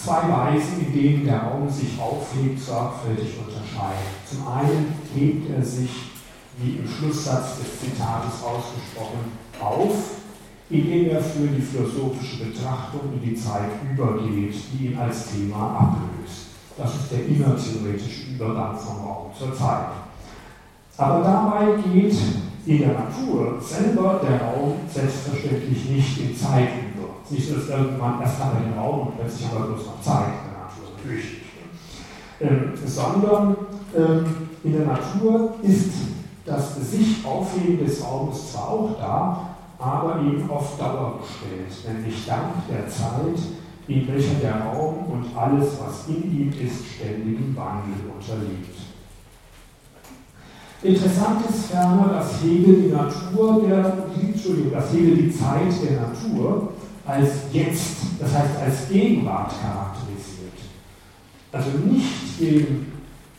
zwei Weisen, in denen der Raum sich aufhebt, sorgfältig unterscheiden. Zum einen hebt er sich, wie im Schlusssatz des Zitates ausgesprochen, auf, indem er für die philosophische Betrachtung in die Zeit übergeht, die ihn als Thema ablöst. Das ist der innertheoretische Übergang vom Raum zur Zeit. Aber dabei geht in der Natur selber der Raum selbstverständlich nicht in Zeit über. Nicht dass irgendwann erst hat er den Raum und plötzlich hat er bloß noch Zeit in der Natur, natürlich nicht. Ähm, sondern ähm, in der Natur ist das sich Aufheben des Raumes zwar auch da, aber eben auf Dauer gestellt, nämlich dank der Zeit, in welcher der Raum und alles, was in ihm ist, ständigem Wandel unterliegt. Interessant ist ferner, dass Hegel die Natur der, Entschuldigung, dass Hegel die Zeit der Natur als jetzt, das heißt als Gegenwart charakterisiert. Also nicht den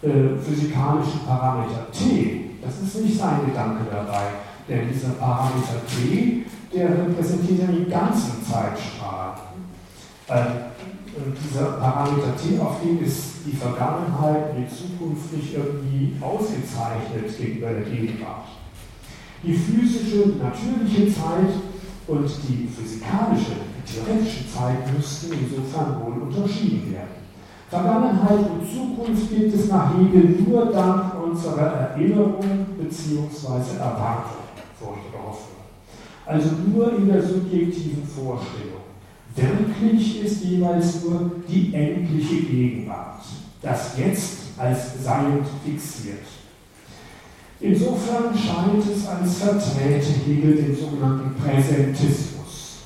äh, physikalischen Parameter T, das ist nicht sein Gedanke dabei, denn dieser Parameter T, der repräsentiert ja den ganzen Zeitstrahl. Äh, dieser Parameter T, auf dem ist die Vergangenheit und die Zukunft nicht irgendwie ausgezeichnet gegenüber der Gegenwart. Die physische, natürliche Zeit und die physikalische, theoretische Zeit müssten insofern wohl unterschieden werden. Vergangenheit und Zukunft gibt es nach Hegel nur dank unserer Erinnerung bzw. Erwartung, Furcht oder Hoffnung. Also nur in der subjektiven Vorstellung. Wirklich ist jeweils nur die endliche Gegenwart, das Jetzt als seiend fixiert. Insofern scheint es, als verträte Hegel den sogenannten Präsentismus.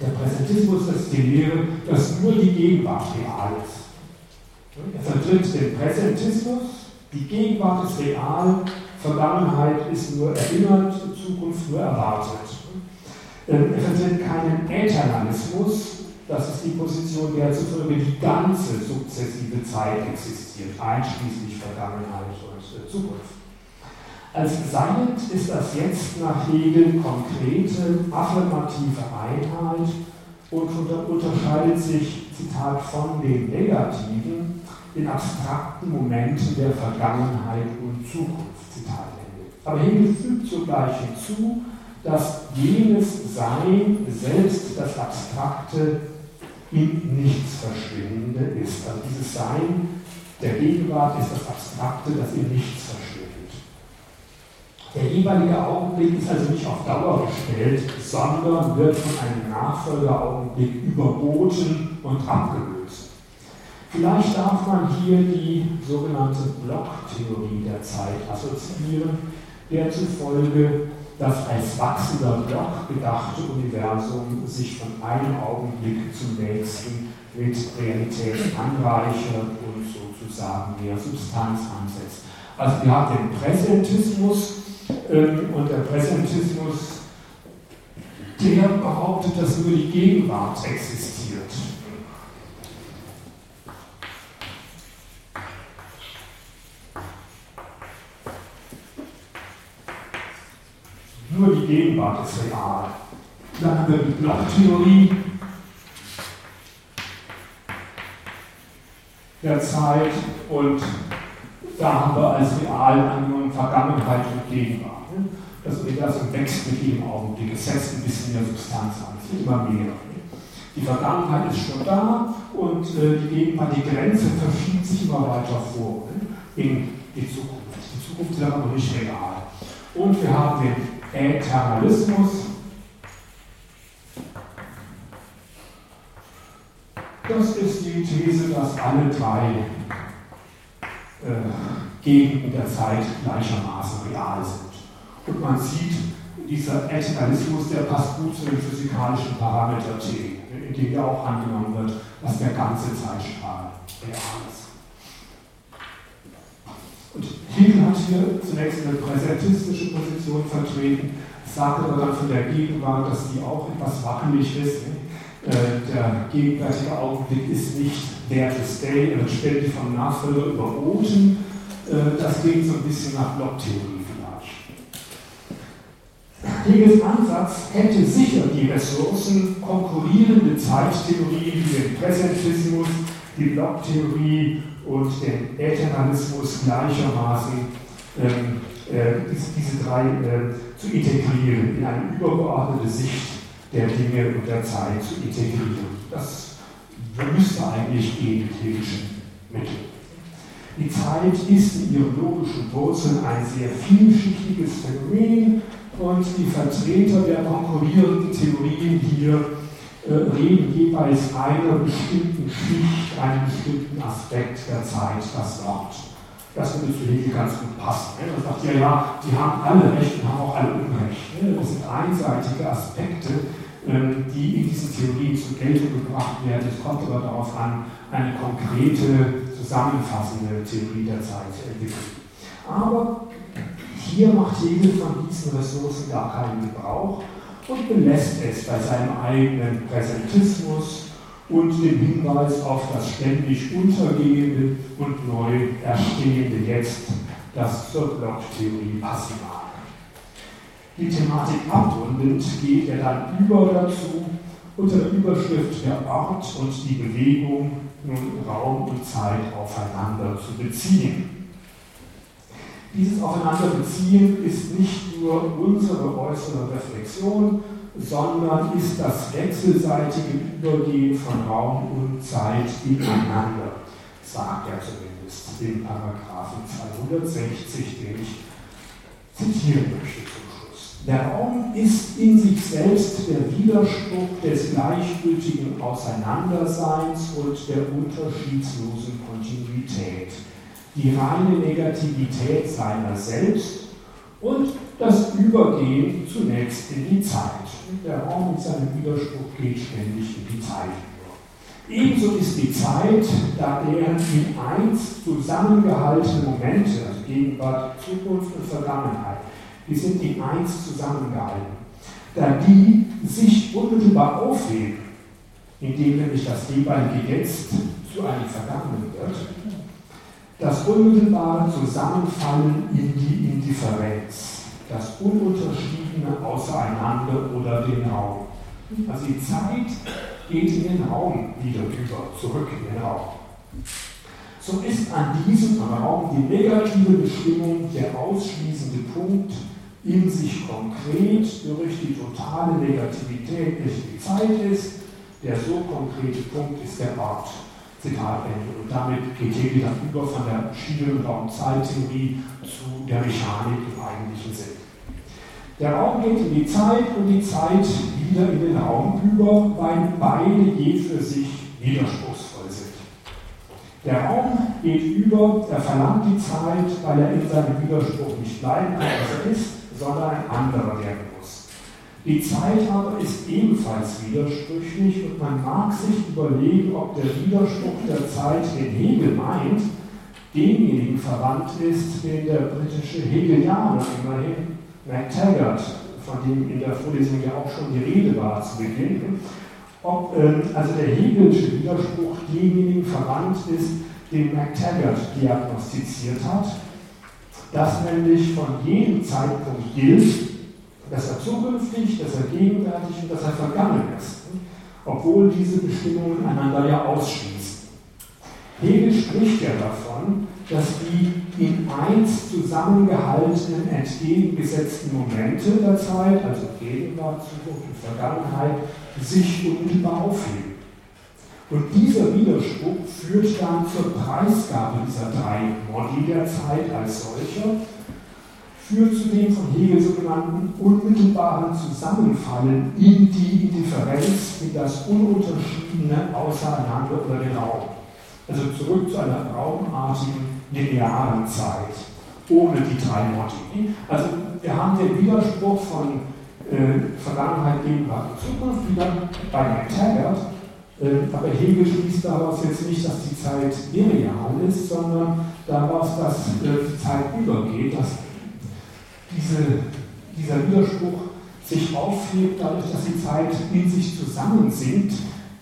Der Präsentismus ist die Lehre, dass nur die Gegenwart real ist. Er vertritt den Präsentismus, die Gegenwart ist real, Vergangenheit ist nur erinnert, Zukunft nur erwartet. Er vertritt keinen Äternalismus, das ist die Position, der zufolge die ganze sukzessive Zeit existiert, einschließlich Vergangenheit und äh, Zukunft. Als Seiend ist das jetzt nach Hegel konkrete, affirmative Einheit und unterscheidet sich, Zitat, von den negativen, in abstrakten Momenten der Vergangenheit und Zukunft, Zitat Ende. Aber Hegel fügt zugleich hinzu, dass jenes Sein selbst das Abstrakte in nichts Verschwindende ist. Also dieses Sein der Gegenwart ist das Abstrakte, das in nichts verschwindet. Der jeweilige Augenblick ist also nicht auf Dauer gestellt, sondern wird von einem Nachfolgeraugenblick überboten und abgelöst. Vielleicht darf man hier die sogenannte Blocktheorie der Zeit assoziieren, der zufolge das als wachsender Block gedachte Universum sich von einem Augenblick zum nächsten mit Realität anreichert und sozusagen mehr Substanz ansetzt. Also wir haben den Präsentismus ähm, und der Präsentismus, der behauptet, dass nur die Gegenwart existiert. Nur die Gegenwart ist real. Dann haben wir die Blocktheorie der Zeit und da haben wir als real angenommen Vergangenheit und Gegenwart. Das Universum wächst mit jedem Augenblick, es setzt ein bisschen mehr Substanz an, es wird immer mehr. Die Vergangenheit ist schon da und äh, die Gegenwart, die Grenze verschiebt sich immer weiter vor in die Zukunft. Die Zukunft ist aber noch nicht real. Und wir haben den Äternalismus. Das ist die These, dass alle drei äh, Gegenden der Zeit gleichermaßen real sind. Und man sieht dieser Eternalismus, der passt gut zu den physikalischen Parametertheorien, in denen ja auch angenommen wird, dass der ganze Zeitstrahl real ist. Hegel hat hier zunächst eine präsentistische Position vertreten, sagt aber dann von der Gegenwart, dass die auch etwas wackelig ist. Äh, der gegenwärtige Augenblick ist nicht there to stay, er wird ständig vom Nachfolger überboten. Äh, das klingt so ein bisschen nach Blocktheorie vielleicht. Hegels Ansatz hätte sicher die Ressourcen, konkurrierende Zeittheorien wie den Präsentismus, die Blocktheorie und den Äternalismus gleichermaßen ähm, äh, diese drei äh, zu integrieren, in eine übergeordnete Sicht der Dinge und der Zeit zu integrieren. Das müsste eigentlich gehen mit hegelischen Mitteln. Die Zeit ist in ihren logischen Wurzeln ein sehr vielschichtiges Phänomen und die Vertreter der konkurrierenden Theorien hier reden jeweils einer bestimmten Schicht, einem bestimmten Aspekt der Zeit das Wort. Das würde für Hegel ganz gut passen. Ne? Man sagt ja, ja, die haben alle Recht und haben auch alle Unrecht. Ne? Das sind einseitige Aspekte, ähm, die in diesen Theorien zur Geltung gebracht werden. Es kommt aber darauf an, eine konkrete, zusammenfassende Theorie der Zeit zu entwickeln. Aber hier macht Hegel von diesen Ressourcen gar keinen Gebrauch und belässt es bei seinem eigenen Präsentismus und dem Hinweis auf das ständig untergehende und neu erstehende Jetzt, das zur Blocktheorie passen mag. Die Thematik abrundend geht er dann über dazu, unter Überschrift der Ort und die Bewegung nun Raum und Zeit aufeinander zu beziehen. Dieses Aufeinanderbeziehen ist nicht nur unsere äußere Reflexion, sondern ist das wechselseitige Übergehen von Raum und Zeit ineinander, sagt er zumindest in Paragraphen 260, den ich zitieren möchte zum Schluss. Der Raum ist in sich selbst der Widerspruch des gleichgültigen Auseinanderseins und der unterschiedslosen Kontinuität die reine Negativität seiner selbst und das Übergehen zunächst in die Zeit. Der Raum mit seinem Widerspruch geht ständig in die Zeit über. Ebenso ist die Zeit, da deren in eins zusammengehaltene Momente, also Gegenwart, Zukunft und Vergangenheit, die sind in eins zusammengehalten, da die sich unmittelbar aufheben, indem nämlich das jeweilige Jetzt zu einem Vergangenen wird, das unmittelbare Zusammenfallen in die Indifferenz, das ununterschiedene Auseinander oder den Raum. Also die Zeit geht in den Raum wieder über, zurück in den Raum. So ist an diesem Raum die negative Bestimmung der ausschließende Punkt in sich konkret durch die totale Negativität, welche die Zeit ist. Der so konkrete Punkt ist der Ort. Zitat Ende. Und damit geht Hegel dann über von der Schiene- und Raumzeittheorie zu der Mechanik im eigentlichen Sinn. Der Raum geht in die Zeit und die Zeit wieder in den Raum über, weil beide je für sich widerspruchsvoll sind. Der Raum geht über, er verlangt die Zeit, weil er in seinem Widerspruch nicht bleiben kann, was er ist, sondern ein anderer werden die Zeit aber ist ebenfalls widersprüchlich und man mag sich überlegen, ob der Widerspruch der Zeit, den Hegel meint, demjenigen verwandt ist, den der britische Hegelianer immerhin, MacTaggart, von dem in der Vorlesung ja auch schon die Rede war zu Beginn, ob ähm, also der Hegelsche Widerspruch demjenigen verwandt ist, den MacTaggart diagnostiziert hat, dass nämlich von jedem Zeitpunkt gilt, dass er zukünftig, dass er gegenwärtig und dass er vergangen ist, obwohl diese Bestimmungen einander ja ausschließen. Hegel spricht ja davon, dass die in eins zusammengehaltenen, entgegengesetzten Momente der Zeit, also Gegenwart, Zukunft und Vergangenheit, sich unmittelbar aufheben. Und dieser Widerspruch führt dann zur Preisgabe dieser drei Modi der Zeit als solcher, führt zu dem von Hegel sogenannten unmittelbaren Zusammenfallen in die Indifferenz, in das ununterschiedene Auseinander oder den Raum. Also zurück zu einer raumartigen, linearen Zeit, ohne die drei Modi. Also wir haben den Widerspruch von äh, Vergangenheit, Gegenwart und Zukunft wieder bei McTaggart. Äh, aber Hegel schließt daraus jetzt nicht, dass die Zeit irreal ist, sondern daraus, dass äh, die Zeit übergeht, dass diese, dieser Widerspruch sich aufhebt, dadurch, dass die Zeit in sich zusammensinkt,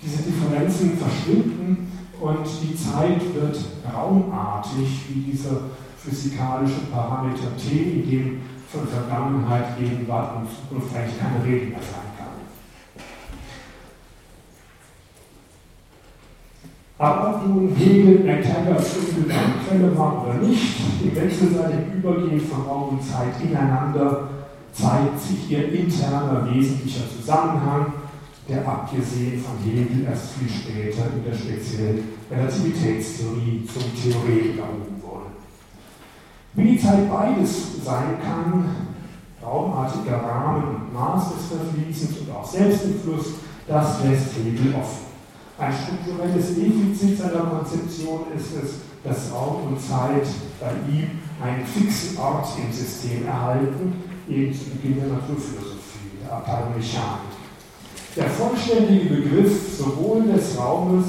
diese Differenzen verschwinden und die Zeit wird raumartig, wie dieser physikalische Parameter t, in dem von Vergangenheit, Gegenwart und Zukunft eigentlich keine Rede mehr sein kann. Aber ob nun Hegel McTaggarts unmittelbare Quelle war oder nicht, im wechselseitigen Übergehen von Raum und Zeit ineinander zeigt sich ihr interner wesentlicher Zusammenhang, der abgesehen von Hegel erst viel später in der speziellen Relativitätstheorie zum Theorem erhoben wurde. Wie die Zeit beides sein kann, raumartiger Rahmen und Maß des Verfließens und auch Selbstentfluss, das lässt Hegel offen. Ein strukturelles Defizit seiner Konzeption ist es, dass Raum und Zeit bei ihm einen fixen Ort im System erhalten, eben zu Beginn der Naturphilosophie, der Abteilung. Der vollständige Begriff sowohl des Raumes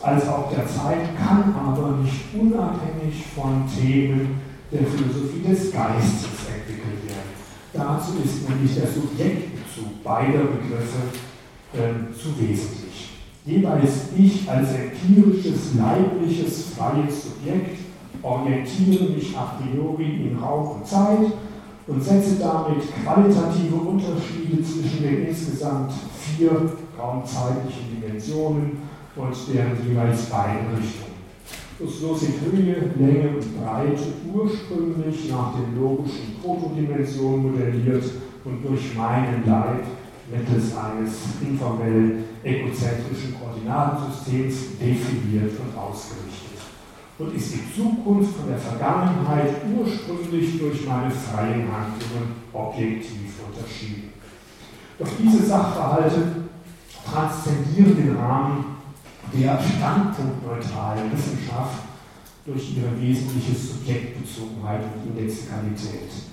als auch der Zeit kann aber nicht unabhängig von Themen der Philosophie des Geistes entwickelt werden. Dazu ist nämlich der Subjektbezug beider Begriffe äh, zu wesentlich. Jeweils ich als empirisches, leibliches, freies Subjekt orientiere mich a priori in Raum und Zeit und setze damit qualitative Unterschiede zwischen den insgesamt vier raumzeitlichen Dimensionen und deren jeweils beiden Richtungen. So sind Höhe, Länge und Breite ursprünglich nach den logischen Protodimensionen modelliert und durch meinen Leib mittels eines informell egozentrischen Koordinatensystems definiert und ausgerichtet und ist die Zukunft von der Vergangenheit ursprünglich durch meine freien Handlungen objektiv unterschieden. Doch diese Sachverhalte transzendieren den Rahmen der standpunktneutralen Wissenschaft durch ihre wesentliche Subjektbezogenheit und Indexikalität.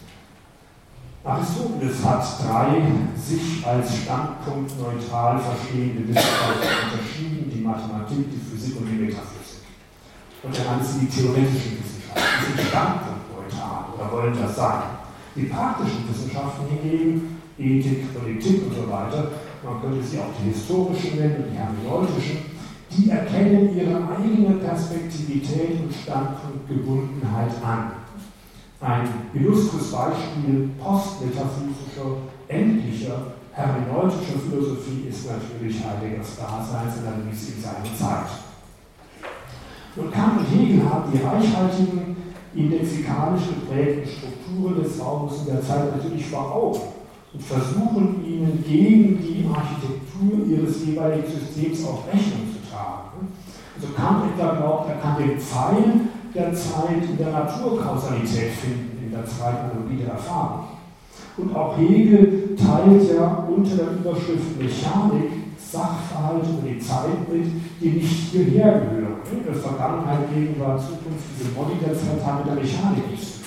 Aristoteles hat drei sich als standpunktneutral verstehende Wissenschaften unterschieden, die Mathematik, die Physik und die Metaphysik und er nannte sie die theoretischen Wissenschaften. Die sind standpunktneutral oder wollen das sein. Die praktischen Wissenschaften hingegen, Ethik, Politik und so weiter, man könnte sie auch die historischen nennen und die hermeneutischen, die erkennen ihre eigene Perspektivität und Standpunktgebundenheit an. Ein illustres Beispiel postmetaphysischer, endlicher, hermeneutischer Philosophie ist natürlich Heideggers Daseinsanalyse in seiner Zeit. Und Kant und Hegel haben die reichhaltigen, indexikalisch geprägten Strukturen des Raumes in der Zeit natürlich vor Augen und versuchen ihnen gegen die Architektur ihres jeweiligen Systems auch Rechnung zu tragen. Also Kant etwa glaubt, er kann den Pfeil der Zeit in der Naturkausalität finden, in der Zeitanalogie der Erfahrung. Und auch Hegel teilt ja unter der Überschrift Mechanik Sachverhalte über die Zeit mit, die nicht hierher gehören. Das Vergangenheit, Gegenwart, Zukunft, diese Body der Zeit haben mit der Mechanik nichts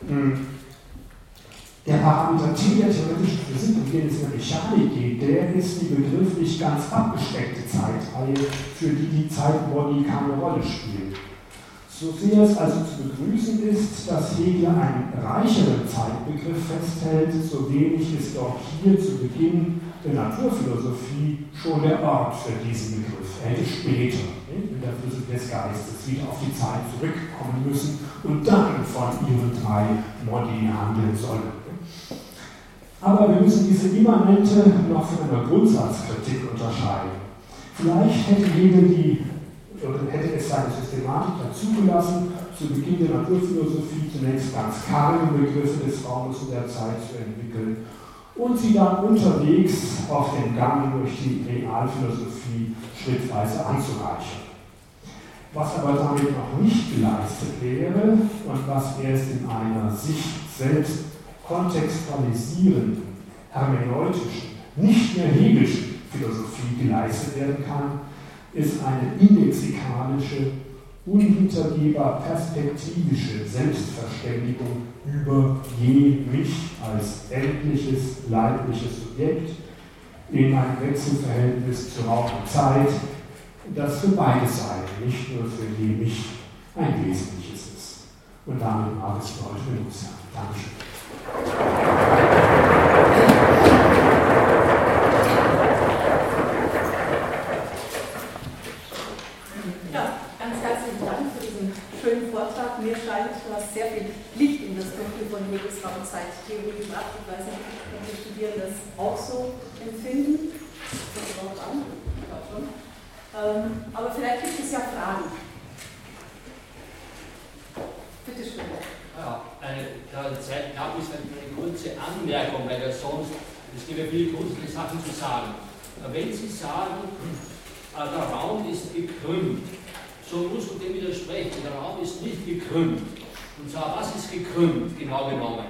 zu tun. Der Parameter T der theoretischen Physik, um den es in der Mechanik geht, der ist die begrifflich ganz abgesteckte Zeitreihe, für die die Zeitbody keine Rolle spielt. So sehr es also zu begrüßen ist, dass Hegel einen reicheren Zeitbegriff festhält, so wenig ist auch hier zu Beginn der Naturphilosophie schon der Ort für diesen Begriff. Er hätte später in der Philosophie des Geistes wieder auf die Zeit zurückkommen müssen und dann von ihren drei Modi handeln sollen. Aber wir müssen diese Immanente noch von einer Grundsatzkritik unterscheiden. Vielleicht hätte Hegel die, oder hätte es seine Systematik dazu gelassen, zu Beginn der Naturphilosophie zunächst ganz karge Begriffe des Raumes und der Zeit zu entwickeln und sie dann unterwegs auf dem Gang durch die Realphilosophie schrittweise anzureichen. Was aber damit noch nicht geleistet wäre und was erst in einer sich selbst kontextualisierenden, hermeneutischen, nicht mehr hegelischen Philosophie geleistet werden kann, ist eine indexikalische, unhintergehbar perspektivische Selbstverständigung über je mich als endliches, leibliches Subjekt in ein Wechselverhältnis zu Raum und Zeit, das für beide Seiten, nicht nur für je mich, ein wesentliches ist. Und damit mag es für heute genug sein. Dankeschön. Mir scheint, du hast sehr viel Licht in das Dunkel von Hegels Raumzeittheorie gebracht. Ich weiß nicht, ob die Studierenden das auch so empfinden. Das kommt an. schon. Ähm, aber vielleicht gibt es ja Fragen. Bitte schön. Ja, eine, Zeit gab es eine kurze Anmerkung, weil ja sonst, es gibt ja viele grundsätzliche Sachen zu sagen. Wenn Sie sagen, äh, der Raum ist gekrümmt, so muss man dem widersprechen. Der Raum ist nicht gekrümmt. Und zwar, was ist gekrümmt, genau genommen?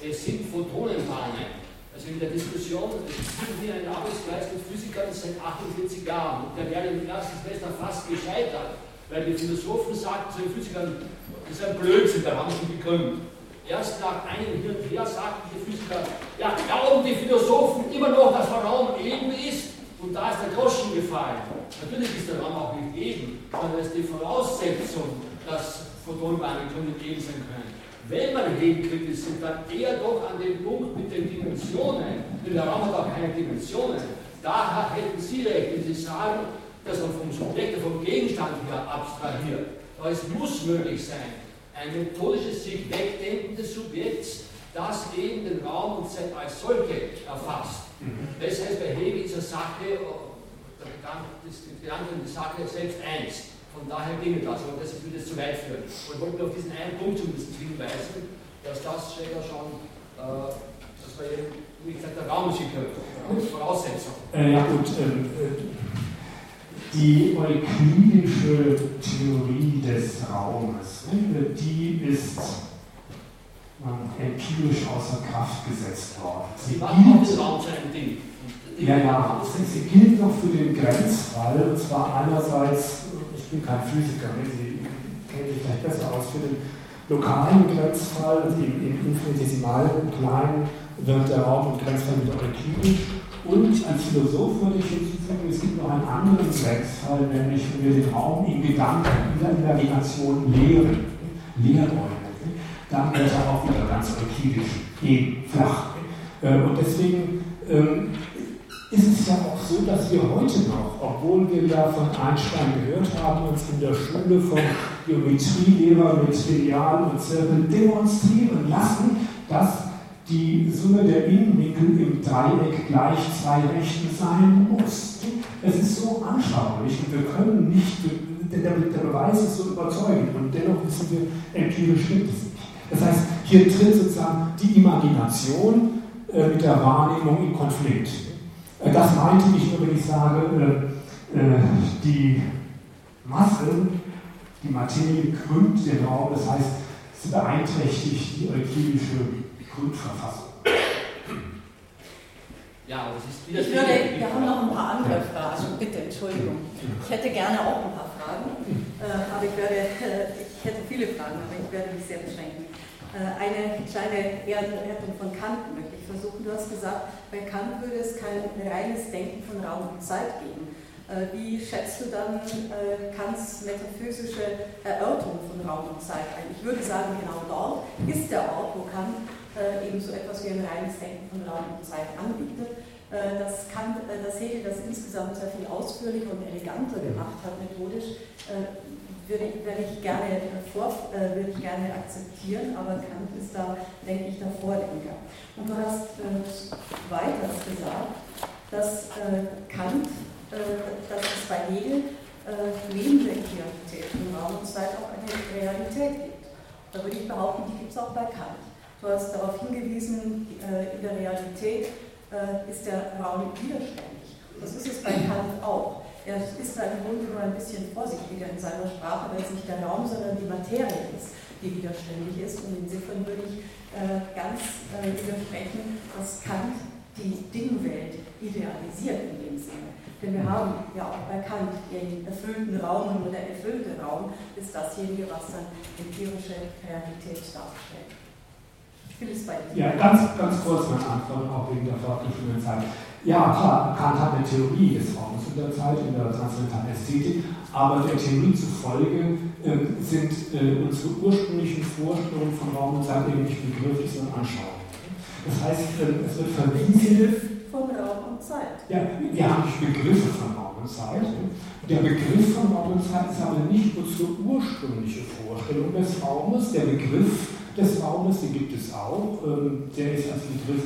Es sind Photonenbahnen. Also in der Diskussion, es sind hier ein Arbeitskreis mit Physikern seit 48 Jahren und der wäre im ersten Semester fast gescheitert, weil die Philosophen sagten zu den Physikern, das ist ein Blödsinn, Raum ist nicht gekrümmt. Erst nach einem Hin und Her sagten die Physiker, ja, glauben die Philosophen immer noch, dass der Raum eben ist? Und da ist der Groschen gefallen. Natürlich ist der Raum auch nicht eben, sondern es ist die Voraussetzung, dass können eben sein können. Wenn man hinkriegt, sind dann eher doch an dem Punkt mit den Dimensionen, denn der Raum hat auch keine Dimensionen. Da hätten Sie recht, wenn Sie sagen, dass man vom Subjekt, vom Gegenstand her abstrahiert. Aber es muss möglich sein, ein methodisches sich wegdenken des Subjekts, das eben den Raum und Zeit als solche erfasst. Mhm. Das heißt, bei Hegel ist eine Sache, der Gedanke und die Sache selbst eins. Von daher ginge das, aber das würde jetzt zu weit führen. Und ich wollte nur auf diesen einen Punkt zumindest hinweisen, dass das schon, äh, das war eben, wie gesagt, der Raum ist als Voraussetzung. Äh, ja gut, ähm, äh, die euklidische Theorie des Raumes, ne, die ist empirisch außer Kraft gesetzt worden. Sie gilt, Raum Ding. Ja, ja, sie gilt noch für den Grenzfall, und zwar einerseits, ich bin kein Physiker, ne, Sie kennen sich vielleicht besser aus, für den lokalen Grenzfall, also im, im infinitesimalen, kleinen, wird der Raum und Grenzfall mit Euklidisch. Und als Philosoph würde ich hinzufügen, es gibt noch einen anderen Grenzfall, nämlich wenn wir den Raum in Gedanken, in der Imagination lehren, Lehrräume dann wird er auch wieder ganz euklidisch eben flach. Äh, und deswegen ähm, ist es ja auch so, dass wir heute noch, obwohl wir ja von Einstein gehört haben, uns in der Schule vom Geometrielehrer mit Lineal und Zirkel demonstrieren lassen, dass die Summe der Innenwinkel im Dreieck gleich zwei Rechten sein muss. Es ist so anschaulich und wir können nicht, der, der Beweis ist so überzeugend und dennoch wissen wir, empirisch stimmt es nicht. Das heißt, hier tritt sozusagen die Imagination äh, mit der Wahrnehmung in Konflikt. Äh, das meinte ich nur, wenn ich sage, äh, äh die Masse, die Materie krümmt den Raum, das heißt, sie beeinträchtigt die euklidische Grundverfassung. Ja, aber es ist. Ich würde, wir haben noch ein paar andere Fragen, bitte, Entschuldigung. Ich hätte gerne auch ein paar Fragen, äh, aber ich werde, ich hätte viele Fragen, aber ich werde mich sehr beschränken. Äh, eine kleine Ehrenrettung von Kant möchte ich versuchen. Du hast gesagt, bei Kant würde es kein reines Denken von Raum und Zeit geben. Äh, wie schätzt du dann äh, Kants metaphysische Erörterung von Raum und Zeit ein? Ich würde sagen, genau dort ist der Ort, wo Kant eben so etwas wie ein reines Denken von Raum und Zeit anbietet. Dass, Kant, dass Hegel das insgesamt sehr viel ausführlicher und eleganter gemacht hat, methodisch, würde ich, würde ich, gerne, vor, äh, würde ich gerne akzeptieren, aber Kant ist da, denke ich, der Vordenker. Und du hast äh, weiter gesagt, dass äh, Kant, äh, dass es bei Hegel äh, neben der Realität im Raum und Zeit auch eine Realität gibt. Da würde ich behaupten, die gibt es auch bei Kant. Du hast darauf hingewiesen, äh, in der Realität äh, ist der Raum widerständig. Das ist es bei Kant auch. Er ist da im Grunde nur ein bisschen vorsichtiger in seiner Sprache, weil es nicht der Raum, sondern die Materie ist, die widerständig ist. Und insofern würde ich äh, ganz widersprechen, dass Kant die Dingwelt idealisiert in dem Sinne. Denn wir haben ja auch bei Kant den erfüllten Raum und der erfüllte Raum ist dasjenige, was dann empirische Realität darstellt. Ich will es bei Ihnen. Ja, ganz, ganz kurz meine Antwort, auch wegen der fortgeschrittenen Zeit. Ja, klar, Kant hat eine Theorie des Raums in der Zeit, in der transzendentalen Ästhetik, aber der Theorie zufolge äh, sind äh, unsere ursprünglichen Vorstellungen von Raum und Zeit eben nicht begrifflich, sondern anschaulich. Das heißt, äh, es wird verwiesen. Von Raum und Zeit. Ja, wir haben nicht Begriffe von Raum und Zeit. Der Begriff von Raum und Zeit ist aber nicht unsere ursprüngliche Vorstellung des Raumes. Der Begriff des Raumes, den gibt es auch. Ähm, der ist als Begriff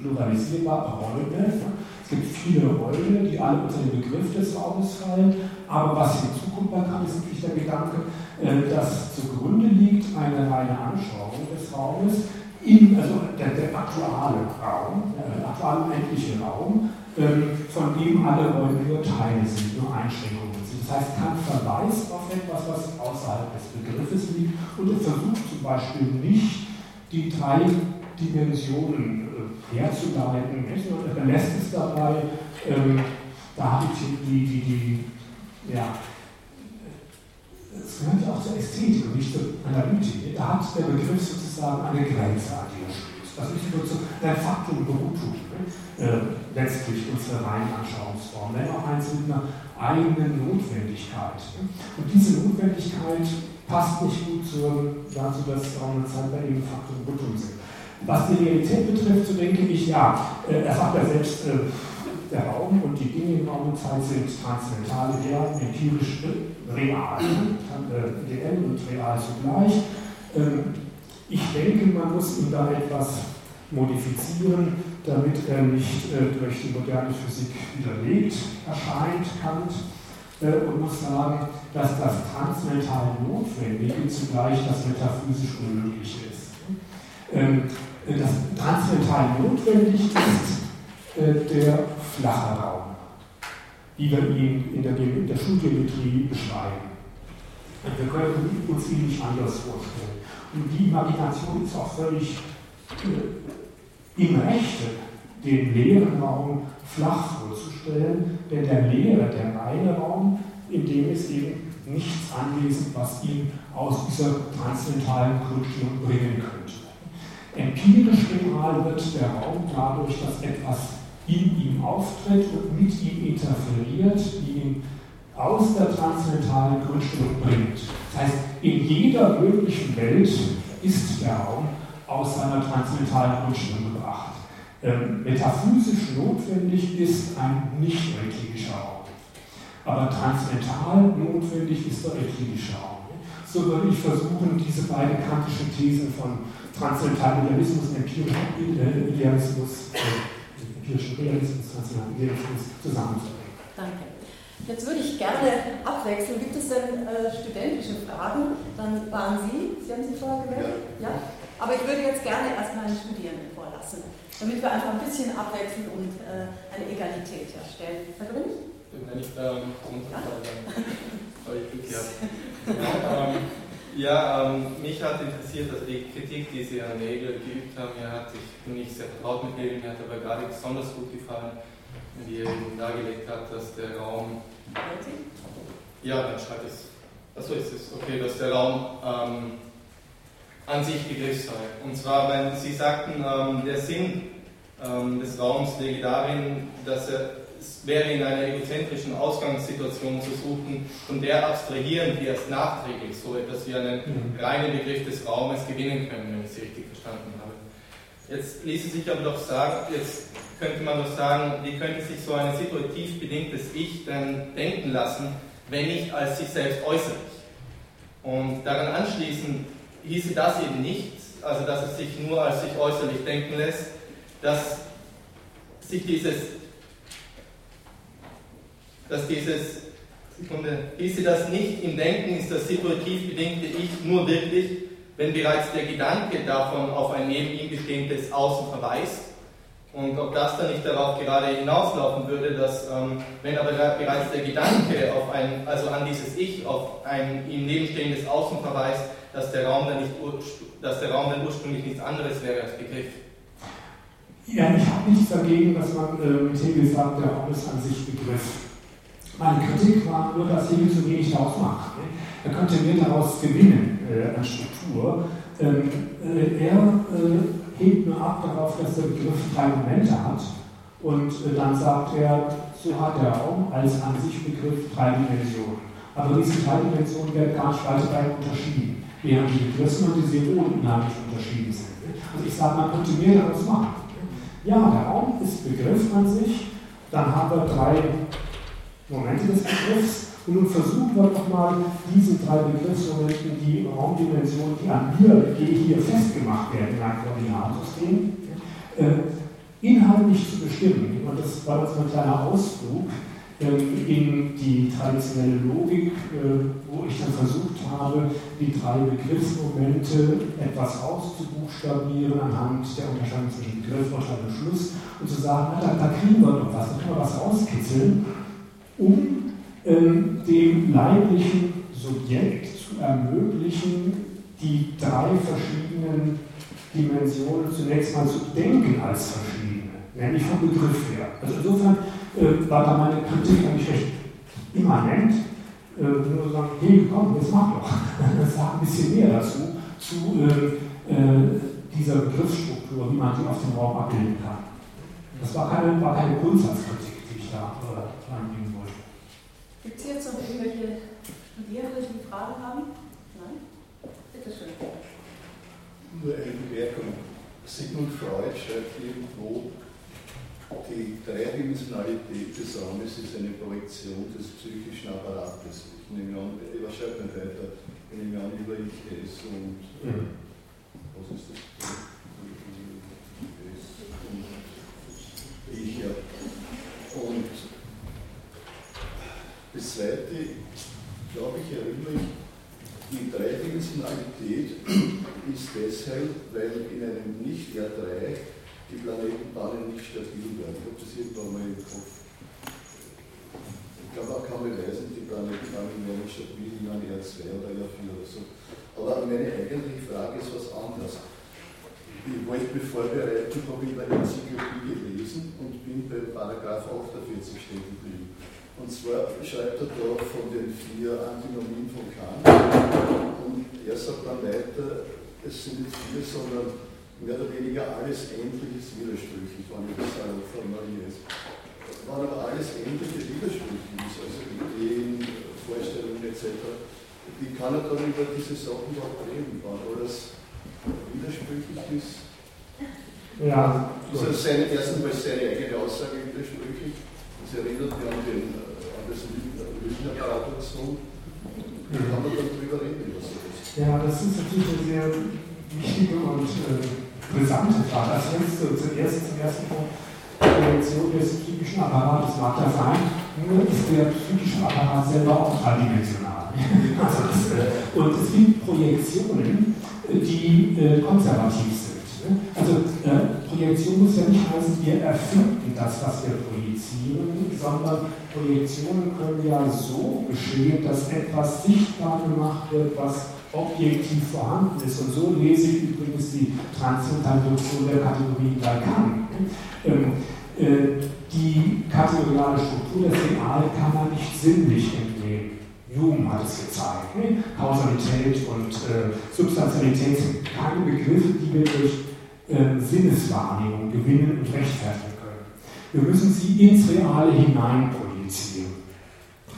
pluralisierbar, Räume. Es gibt viele Räume, die alle unter den Begriff des Raumes fallen. Aber was hinzukommt bei Kant, ist wirklich der Gedanke, äh, dass zugrunde liegt eine reine Anschauung des Raumes, in, also der, der aktuelle Raum, der aktuelle endliche Raum, ähm, von dem alle Räume nur Teile sind, nur Einschränkungen sind. Das heißt, Kant verweist auf etwas, was außerhalb des Begriffes liegt und er versucht zum Beispiel nicht, die drei Dimensionen herzuleiten. Und er lässt es dabei, ähm, da habe ich die, die, die, ja, es gehört ja auch zur Ästhetik und nicht zur Analytik. Da hat der Begriff sozusagen eine Grenze, an die er stößt. Das ist nur so ein Faktum Berutung, ne? äh, letztlich unsere reine Anschauungsform, wenn auch eins mit einer eigenen Notwendigkeit. Ne? Und diese Notwendigkeit passt nicht gut zur, dazu, dass Raum und Zeit bei eben Faktum Berutung sind. Was die Realität betrifft, so denke ich, ja, äh, er sagt ja selbst, äh, der Raum und die Dinge in Raum und Zeit sind transzendental, real, empirisch, real, äh, ideell und real zugleich. Ähm, ich denke, man muss ihn da etwas modifizieren, damit er nicht durch die moderne Physik widerlegt erscheint, Kant, und muss sagen, dass das transmental Notwendige zugleich das metaphysisch Unmögliche ist. Ähm, das transzendental notwendig ist äh, der flache Raum, wie wir ihn in der, in der Schulgeometrie beschreiben. Und wir können uns ihn nicht anders vorstellen. Und die Imagination ist auch völlig äh, im Rechte, den leeren Raum flach vorzustellen, denn der leere, der reine Raum, in dem ist eben nichts anwesend, was ihn aus dieser transzendentalen Grundstimmung bringen könnte. Empirisch real wird der Raum dadurch, dass etwas in ihm auftritt und mit ihm interferiert, ihn aus der transzendentalen Grundstellung bringt. Das heißt, in jeder möglichen Welt ist der Raum aus seiner transzendentalen Grundstellung gebracht. Ähm, metaphysisch notwendig ist ein nicht euklidischer Raum. Aber transzendental notwendig ist der euklidische Raum. So würde ich versuchen, diese beiden kantischen Thesen von transzendentalen Idealismus und empirischen Idealismus, äh, empirischen Realismus, transzendentalen Idealismus zusammenzubringen. Danke. Jetzt würde ich gerne abwechseln. Gibt es denn äh, studentische Fragen? Dann waren Sie, Sie haben sich vorher gemeldet? Ja. ja. Aber ich würde jetzt gerne erstmal einen Studierenden vorlassen, damit wir einfach ein bisschen abwechseln und äh, eine Egalität herstellen. Herr Grün? Wenn ich ich gehabt. ähm, ja, ähm, mich hat interessiert, also die Kritik, die Sie an Hegel geübt haben, mir hat, ich bin nicht sehr vertraut mit Hegel, mir hat aber gerade besonders gut gefallen, wie er eben dargelegt hat, dass der Raum. Ja, dann schreibt es. Achso, ist es. Okay, dass der Raum ähm, an sich Begriff sei. Und zwar, weil Sie sagten, ähm, der Sinn ähm, des Raums läge darin, dass er es wäre in einer egozentrischen Ausgangssituation zu suchen, von der abstrahieren wir erst nachträglich so etwas wie einen mhm. reinen Begriff des Raumes gewinnen können, wenn ich Sie richtig verstanden habe. Jetzt ließe sich aber doch sagen, jetzt könnte man doch sagen, wie könnte sich so ein situativ bedingtes Ich denn denken lassen, wenn nicht als sich selbst äußerlich? Und daran anschließend hieße das eben nicht, also dass es sich nur als sich äußerlich denken lässt, dass sich dieses dass dieses, Sekunde, hieße das nicht im Denken, ist das situativ bedingte Ich nur wirklich, wenn bereits der Gedanke davon auf ein neben ihm bestehendes Außen verweist. Und ob das dann nicht darauf gerade hinauslaufen würde, dass, ähm, wenn aber bereits der Gedanke auf ein, also an dieses Ich, auf ein ihm nebenstehendes Außen verweist, dass der Raum dann, nicht, dass der Raum dann ursprünglich nichts anderes wäre als Begriff. Ja, ich habe nichts dagegen, dass man äh, mit Hegel sagt, der Raum ist an sich Begriff. Meine Kritik war nur, dass Hegel zu wenig daraus macht. Ne? Er könnte mehr daraus gewinnen äh, an Struktur. Ähm, äh, er äh, hebt nur ab darauf, dass der Begriff drei Momente hat. Und äh, dann sagt er, so hat der Raum als an sich Begriff drei Dimensionen. Aber diese drei Dimensionen werden gar nicht weiter unterschieden, während die Begriffsmonte sehr unheimlich unterschieden sind. Also ich sage, man könnte mehr daraus machen. Ja, der Raum ist Begriff an sich, dann haben wir drei Momente des Begriffs und nun versuchen wir doch mal, diese drei Begriffsmomenten, die Raumdimensionen, die an mir hier festgemacht werden in einem Koordinatensystem, äh, inhaltlich zu bestimmen. Und das war jetzt ein kleiner Ausflug in die traditionelle Logik, äh, wo ich dann versucht habe, die drei Begriffsmomente etwas auszubuchstabieren anhand der Unterscheidung zwischen Begriff, Urteil und Schluss und zu sagen, na, da, kriegen wir doch was, da können wir was rauskitzeln, um ähm, dem leiblichen Subjekt zu ermöglichen, die drei verschiedenen Dimensionen zunächst mal zu denken als verschiedene, nämlich vom Begriff her. Also insofern äh, war da meine Kritik eigentlich recht immanent. Äh, nur sagen, hey, komm, jetzt mach doch. Sag ein bisschen mehr dazu, zu äh, äh, dieser Begriffsstruktur, wie man die auf dem Raum abbilden kann. Das war keine, war keine Grundsatzkritik, die ich da äh, anbringen wollte. Gibt es jetzt noch irgendwelche Studierende, die Fragen haben? Nein? Bitte schön. Nur eine Bemerkung. Sigmund Freud schreibt irgendwo, die Dreidimensionalität des Raumes ist eine Projektion des psychischen Apparates. Ich nehme an, was schreibt man weiter? Ich nehme an, über ich es und mhm. was ist das? und ich, ja. Und das zweite, glaube ich, erinnere ich, die Dreidimensionalität ist deshalb, weil in einem Nicht-R3 die Planetenbahnen nicht stabil werden. Ich habe das irgendwann mal im Kopf. Ich glaube auch kaum beweisen, die Planetenbahnen werden stabil in einem R2 oder R4 oder so. Aber meine eigentliche Frage ist was anderes. Ich wollte mich vorbereiten, habe in der Enzyklopädie gelesen und bin beim Paragraph 48 stehen geblieben. Und zwar schreibt er da von den vier Antinomien von Kant und er sagt dann weiter, es sind nicht vier, sondern mehr oder weniger alles Endliches widersprüchlich, wenn ich das salopp formuliere. Wann aber alles Endliche widersprüchlich ist, also Ideen, Vorstellungen etc., wie kann er dann über diese Sachen überhaupt reden, wann alles widersprüchlich ist? Ja, ist also seine, erstens seine eigene Aussage widersprüchlich. Das erinnert mich an, den, an das Lügner-Paradoxon. Wie kann man dann darüber reden, was er ist? Ja, das ist natürlich eine sehr wichtige und äh, brisante Frage. Als letzte, zuerst zum ersten Punkt, die Projektion des psychischen Apparates mag ja sein, nur ist der psychische Apparat selber auch dreidimensional. also das, äh, und es gibt Projektionen, die äh, konservativ sind. Ne? Also äh, Projektion muss ja nicht heißen, wir erfinden das, was wir projizieren, sondern Projektionen können ja so geschehen, dass etwas sichtbar gemacht wird, was objektiv vorhanden ist. Und so lese ich übrigens die Transzendentalisation der Kategorie Lacan. Ähm, äh, die kategoriale Struktur des Real kann man nicht sinnlich entnehmen. Hume hat es gezeigt. Ne? Kausalität und äh, Substantialität sind keine Begriffe, die wir durch äh, Sinneswahrnehmung gewinnen und rechtfertigen können. Wir müssen sie ins Reale hinein projizieren.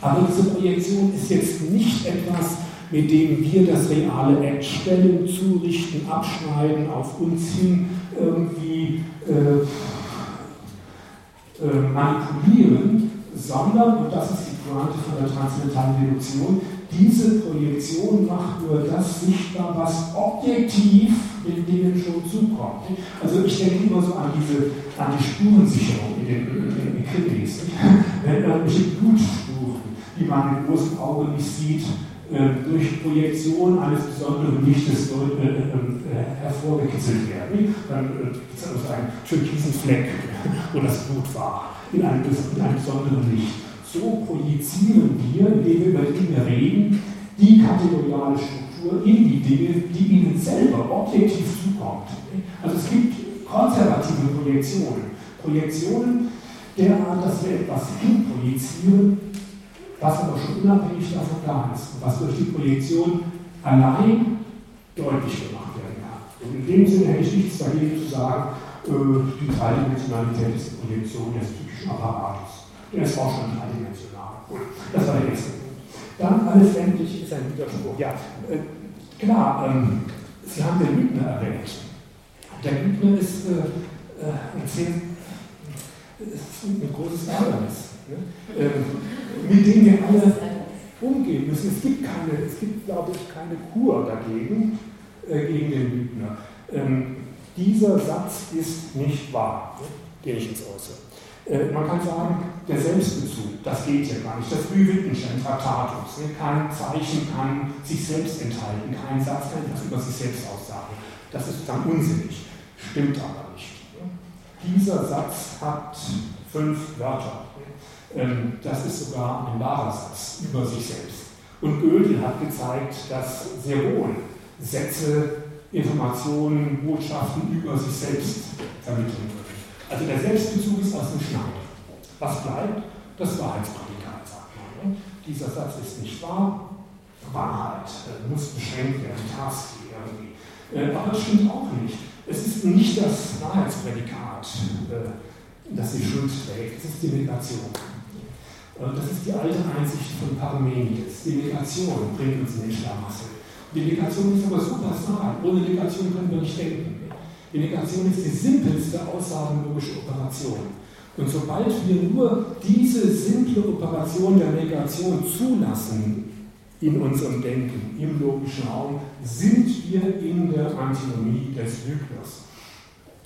Aber diese Projektion ist jetzt nicht etwas, mit dem wir das reale entstellen, zurichten, abschneiden, auf uns hin irgendwie äh, äh, manipulieren, sondern, und das ist die Pointe von der transzendentalen Deduktion, diese Projektion macht nur das sichtbar, was objektiv den Dingen schon zukommt. Also ich denke immer so an diese an die Spurensicherung in den, in den Krimis. Wenn irgendwelche Blutspuren, die man mit bloßem Auge nicht sieht, durch Projektion eines besonderen Lichtes äh, äh, hervorgekitzelt werden. Dann gibt es also einen türkisen Fleck, wo das Blut war, in einem besonderen Licht. So projizieren wir, indem wir über Dinge reden, die kategoriale Struktur in die Dinge, die ihnen selber objektiv zukommt. Also es gibt konservative Projektionen. Projektionen derart, dass wir etwas hinprojizieren, was aber schon unabhängig davon da ist und was durch die Projektion allein deutlich gemacht werden kann. Und in dem Sinne hätte ich nichts dagegen zu sagen, äh, die Dreidimensionalität ist die Projektion des typischen Apparates. Der ist auch schon dreidimensional. Das war der nächste Punkt. Dann alles endlich ist ein Widerspruch. Ja, äh, klar, ähm, Sie haben den Lügner erwähnt. Der Lügner ist äh, äh ein großes Ärgernis, ne? ähm, mit dem wir alle umgehen müssen. Es gibt, keine, es gibt glaube ich, keine Kur dagegen, äh, gegen den Lügner. Ähm, dieser Satz ist nicht wahr, ne? den ich jetzt äußere. Äh, man kann sagen, der Selbstbezug, das geht ja gar nicht. Das Wittgenstein Traktatus, ne? kein Zeichen kann sich selbst enthalten, kein Satz kann etwas über sich selbst aussagen. Das ist dann unsinnig, stimmt aber nicht. Ne? Dieser Satz hat fünf Wörter. Ähm, das ist sogar ein wahrer Satz über sich selbst. Und Goethe hat gezeigt, dass sehr wohl Sätze, Informationen, Botschaften über sich selbst vermitteln können. Also der Selbstbezug ist aus dem Schneid. Was bleibt? Das Wahrheitsprädikat, sagt man. Ne? Dieser Satz ist nicht wahr. Wahrheit äh, muss beschränkt werden, Task irgendwie. Äh, aber das stimmt auch nicht. Es ist nicht das Wahrheitsprädikat, äh, das die Schuld trägt, es ist die Negation. Das ist die alte Einsicht von Parmenides. Die Negation bringt uns in den Schlamassel. Die Negation ist aber super banal. Ohne Negation können wir nicht denken. Die Negation ist die simpelste aussagenlogische Operation. Und sobald wir nur diese simple Operation der Negation zulassen in unserem Denken, im logischen Raum, sind wir in der Antinomie des Lügners.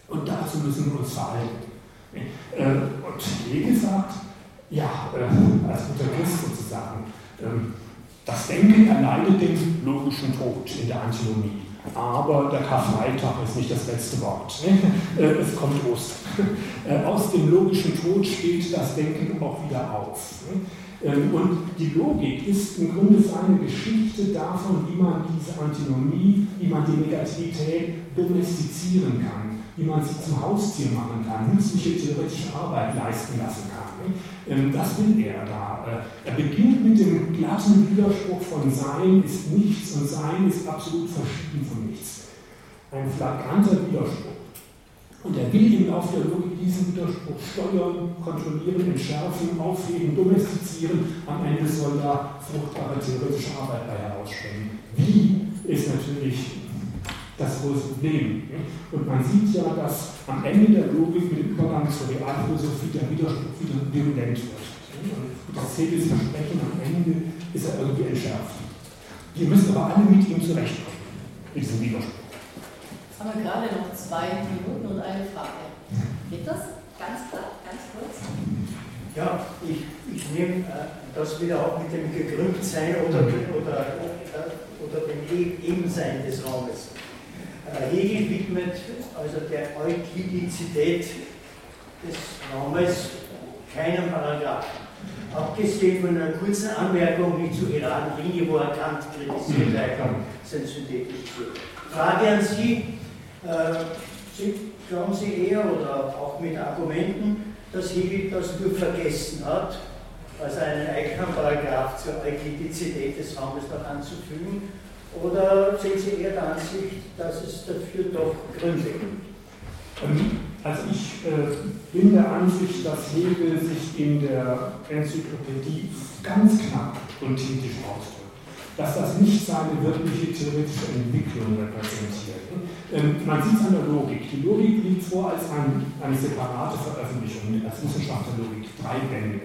Und dazu müssen wir uns verhalten. Äh, und Hegel sagt, ja, äh, als guter Christ sozusagen, ähm, das Denken erleidet den logischen Tod in der Antinomie aber der Karfreitag ist nicht das letzte Wort. Äh, es kommt Ostern. Äh, aus dem logischen Tod steht das Denken auch wieder auf. Ähm, und die Logik ist im Grunde eine Geschichte davon, wie man diese Antinomie, wie man die Negativität domestizieren kann, wie man sie zum Haustier machen kann, nützliche theoretische Arbeit leisten lassen kann. Ähm, das will er da. Äh, er beginnt mit dem glatten Widerspruch von Sein ist nichts und Sein ist absolut verschieden von nichts. Ein flagranter Widerspruch. Und er will im Laufe der Logik diesen Widerspruch steuern, kontrollieren, entschärfen, aufheben, domestizieren. Am Ende soll da fruchtbare theoretische Arbeit bei herausspringen. Wie ist natürlich das große Problem. Und man sieht ja, dass am Ende der Logik mit dem Übergang zur Realphilosophie der Widerspruch wieder virulent wird. Und das Hegels Versprechen am Ende ist er irgendwie entschärft. Wir müssen aber alle mit ihm zurechtkommen, mit diesem Widerspruch. Jetzt haben wir gerade noch zwei Minuten und eine Frage. Geht das? Ganz klar, ganz kurz? Ja, ich, ich nehme äh, das wieder auch mit dem Gekrümmtsein oder, oder, oder dem e-, Ebensein des Raumes. Hegel widmet also der Euklidizität des Raumes keinen Paragraphen. Abgesehen von einer kurzen Anmerkung, wie zu geraden Linie, wo er Kant kritisiert, einfach sein synthetisches. Frage an Sie, äh, glauben Sie eher oder auch mit Argumenten, dass Hegel das nur vergessen hat, also einen eigenen Paragraph zur Euklidizität des Raumes noch anzufügen oder sind Sie eher der Ansicht, dass es dafür doch Gründe gibt? Ähm, also ich äh, bin der Ansicht, dass Hegel sich in der Enzyklopädie ganz knapp und kritisch ausdrückt. Dass das nicht seine wirkliche theoretische Entwicklung repräsentiert. Ähm, man sieht es an der Logik. Die Logik liegt vor als ein, eine separate Veröffentlichung als Wissenschaft der Logik, drei Bände.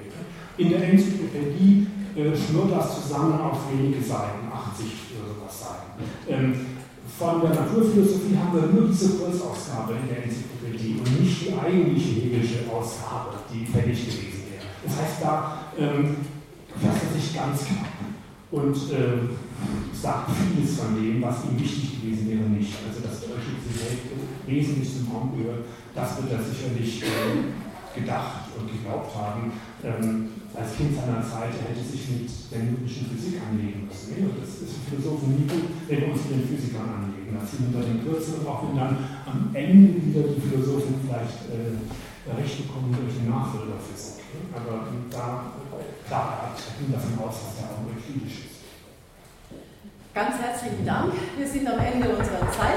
In der Enzyklopädie äh, schnurrt das zusammen auf wenige Seiten, 80 ähm, von der Naturphilosophie haben wir nur diese Kurzausgabe in der Enzyklopädie und nicht die eigentliche Hegelische Ausgabe, die fällig gewesen wäre. Das heißt, da ähm, fasst er sich ganz knapp und äh, sagt vieles von dem, was ihm wichtig gewesen wäre, nicht. Also, dass die Welt wesentlich zum Raum gehört, das wird er sicherlich äh, gedacht und geglaubt haben. Ähm, als Kind seiner Zeit, er hätte sich mit der newtonischen Physik anlegen müssen. Und das ist für Philosophen nie gut, wenn wir uns mit den Physikern anlegen. Da ziehen wir den Kürzel, auch wenn dann am Ende wieder die Philosophen vielleicht äh, recht bekommen durch die Nachfolgerphysik. Aber da, klar, er ging davon aus, dass der auch euklidisch ist. Ganz herzlichen Dank. Wir sind am Ende unserer Zeit.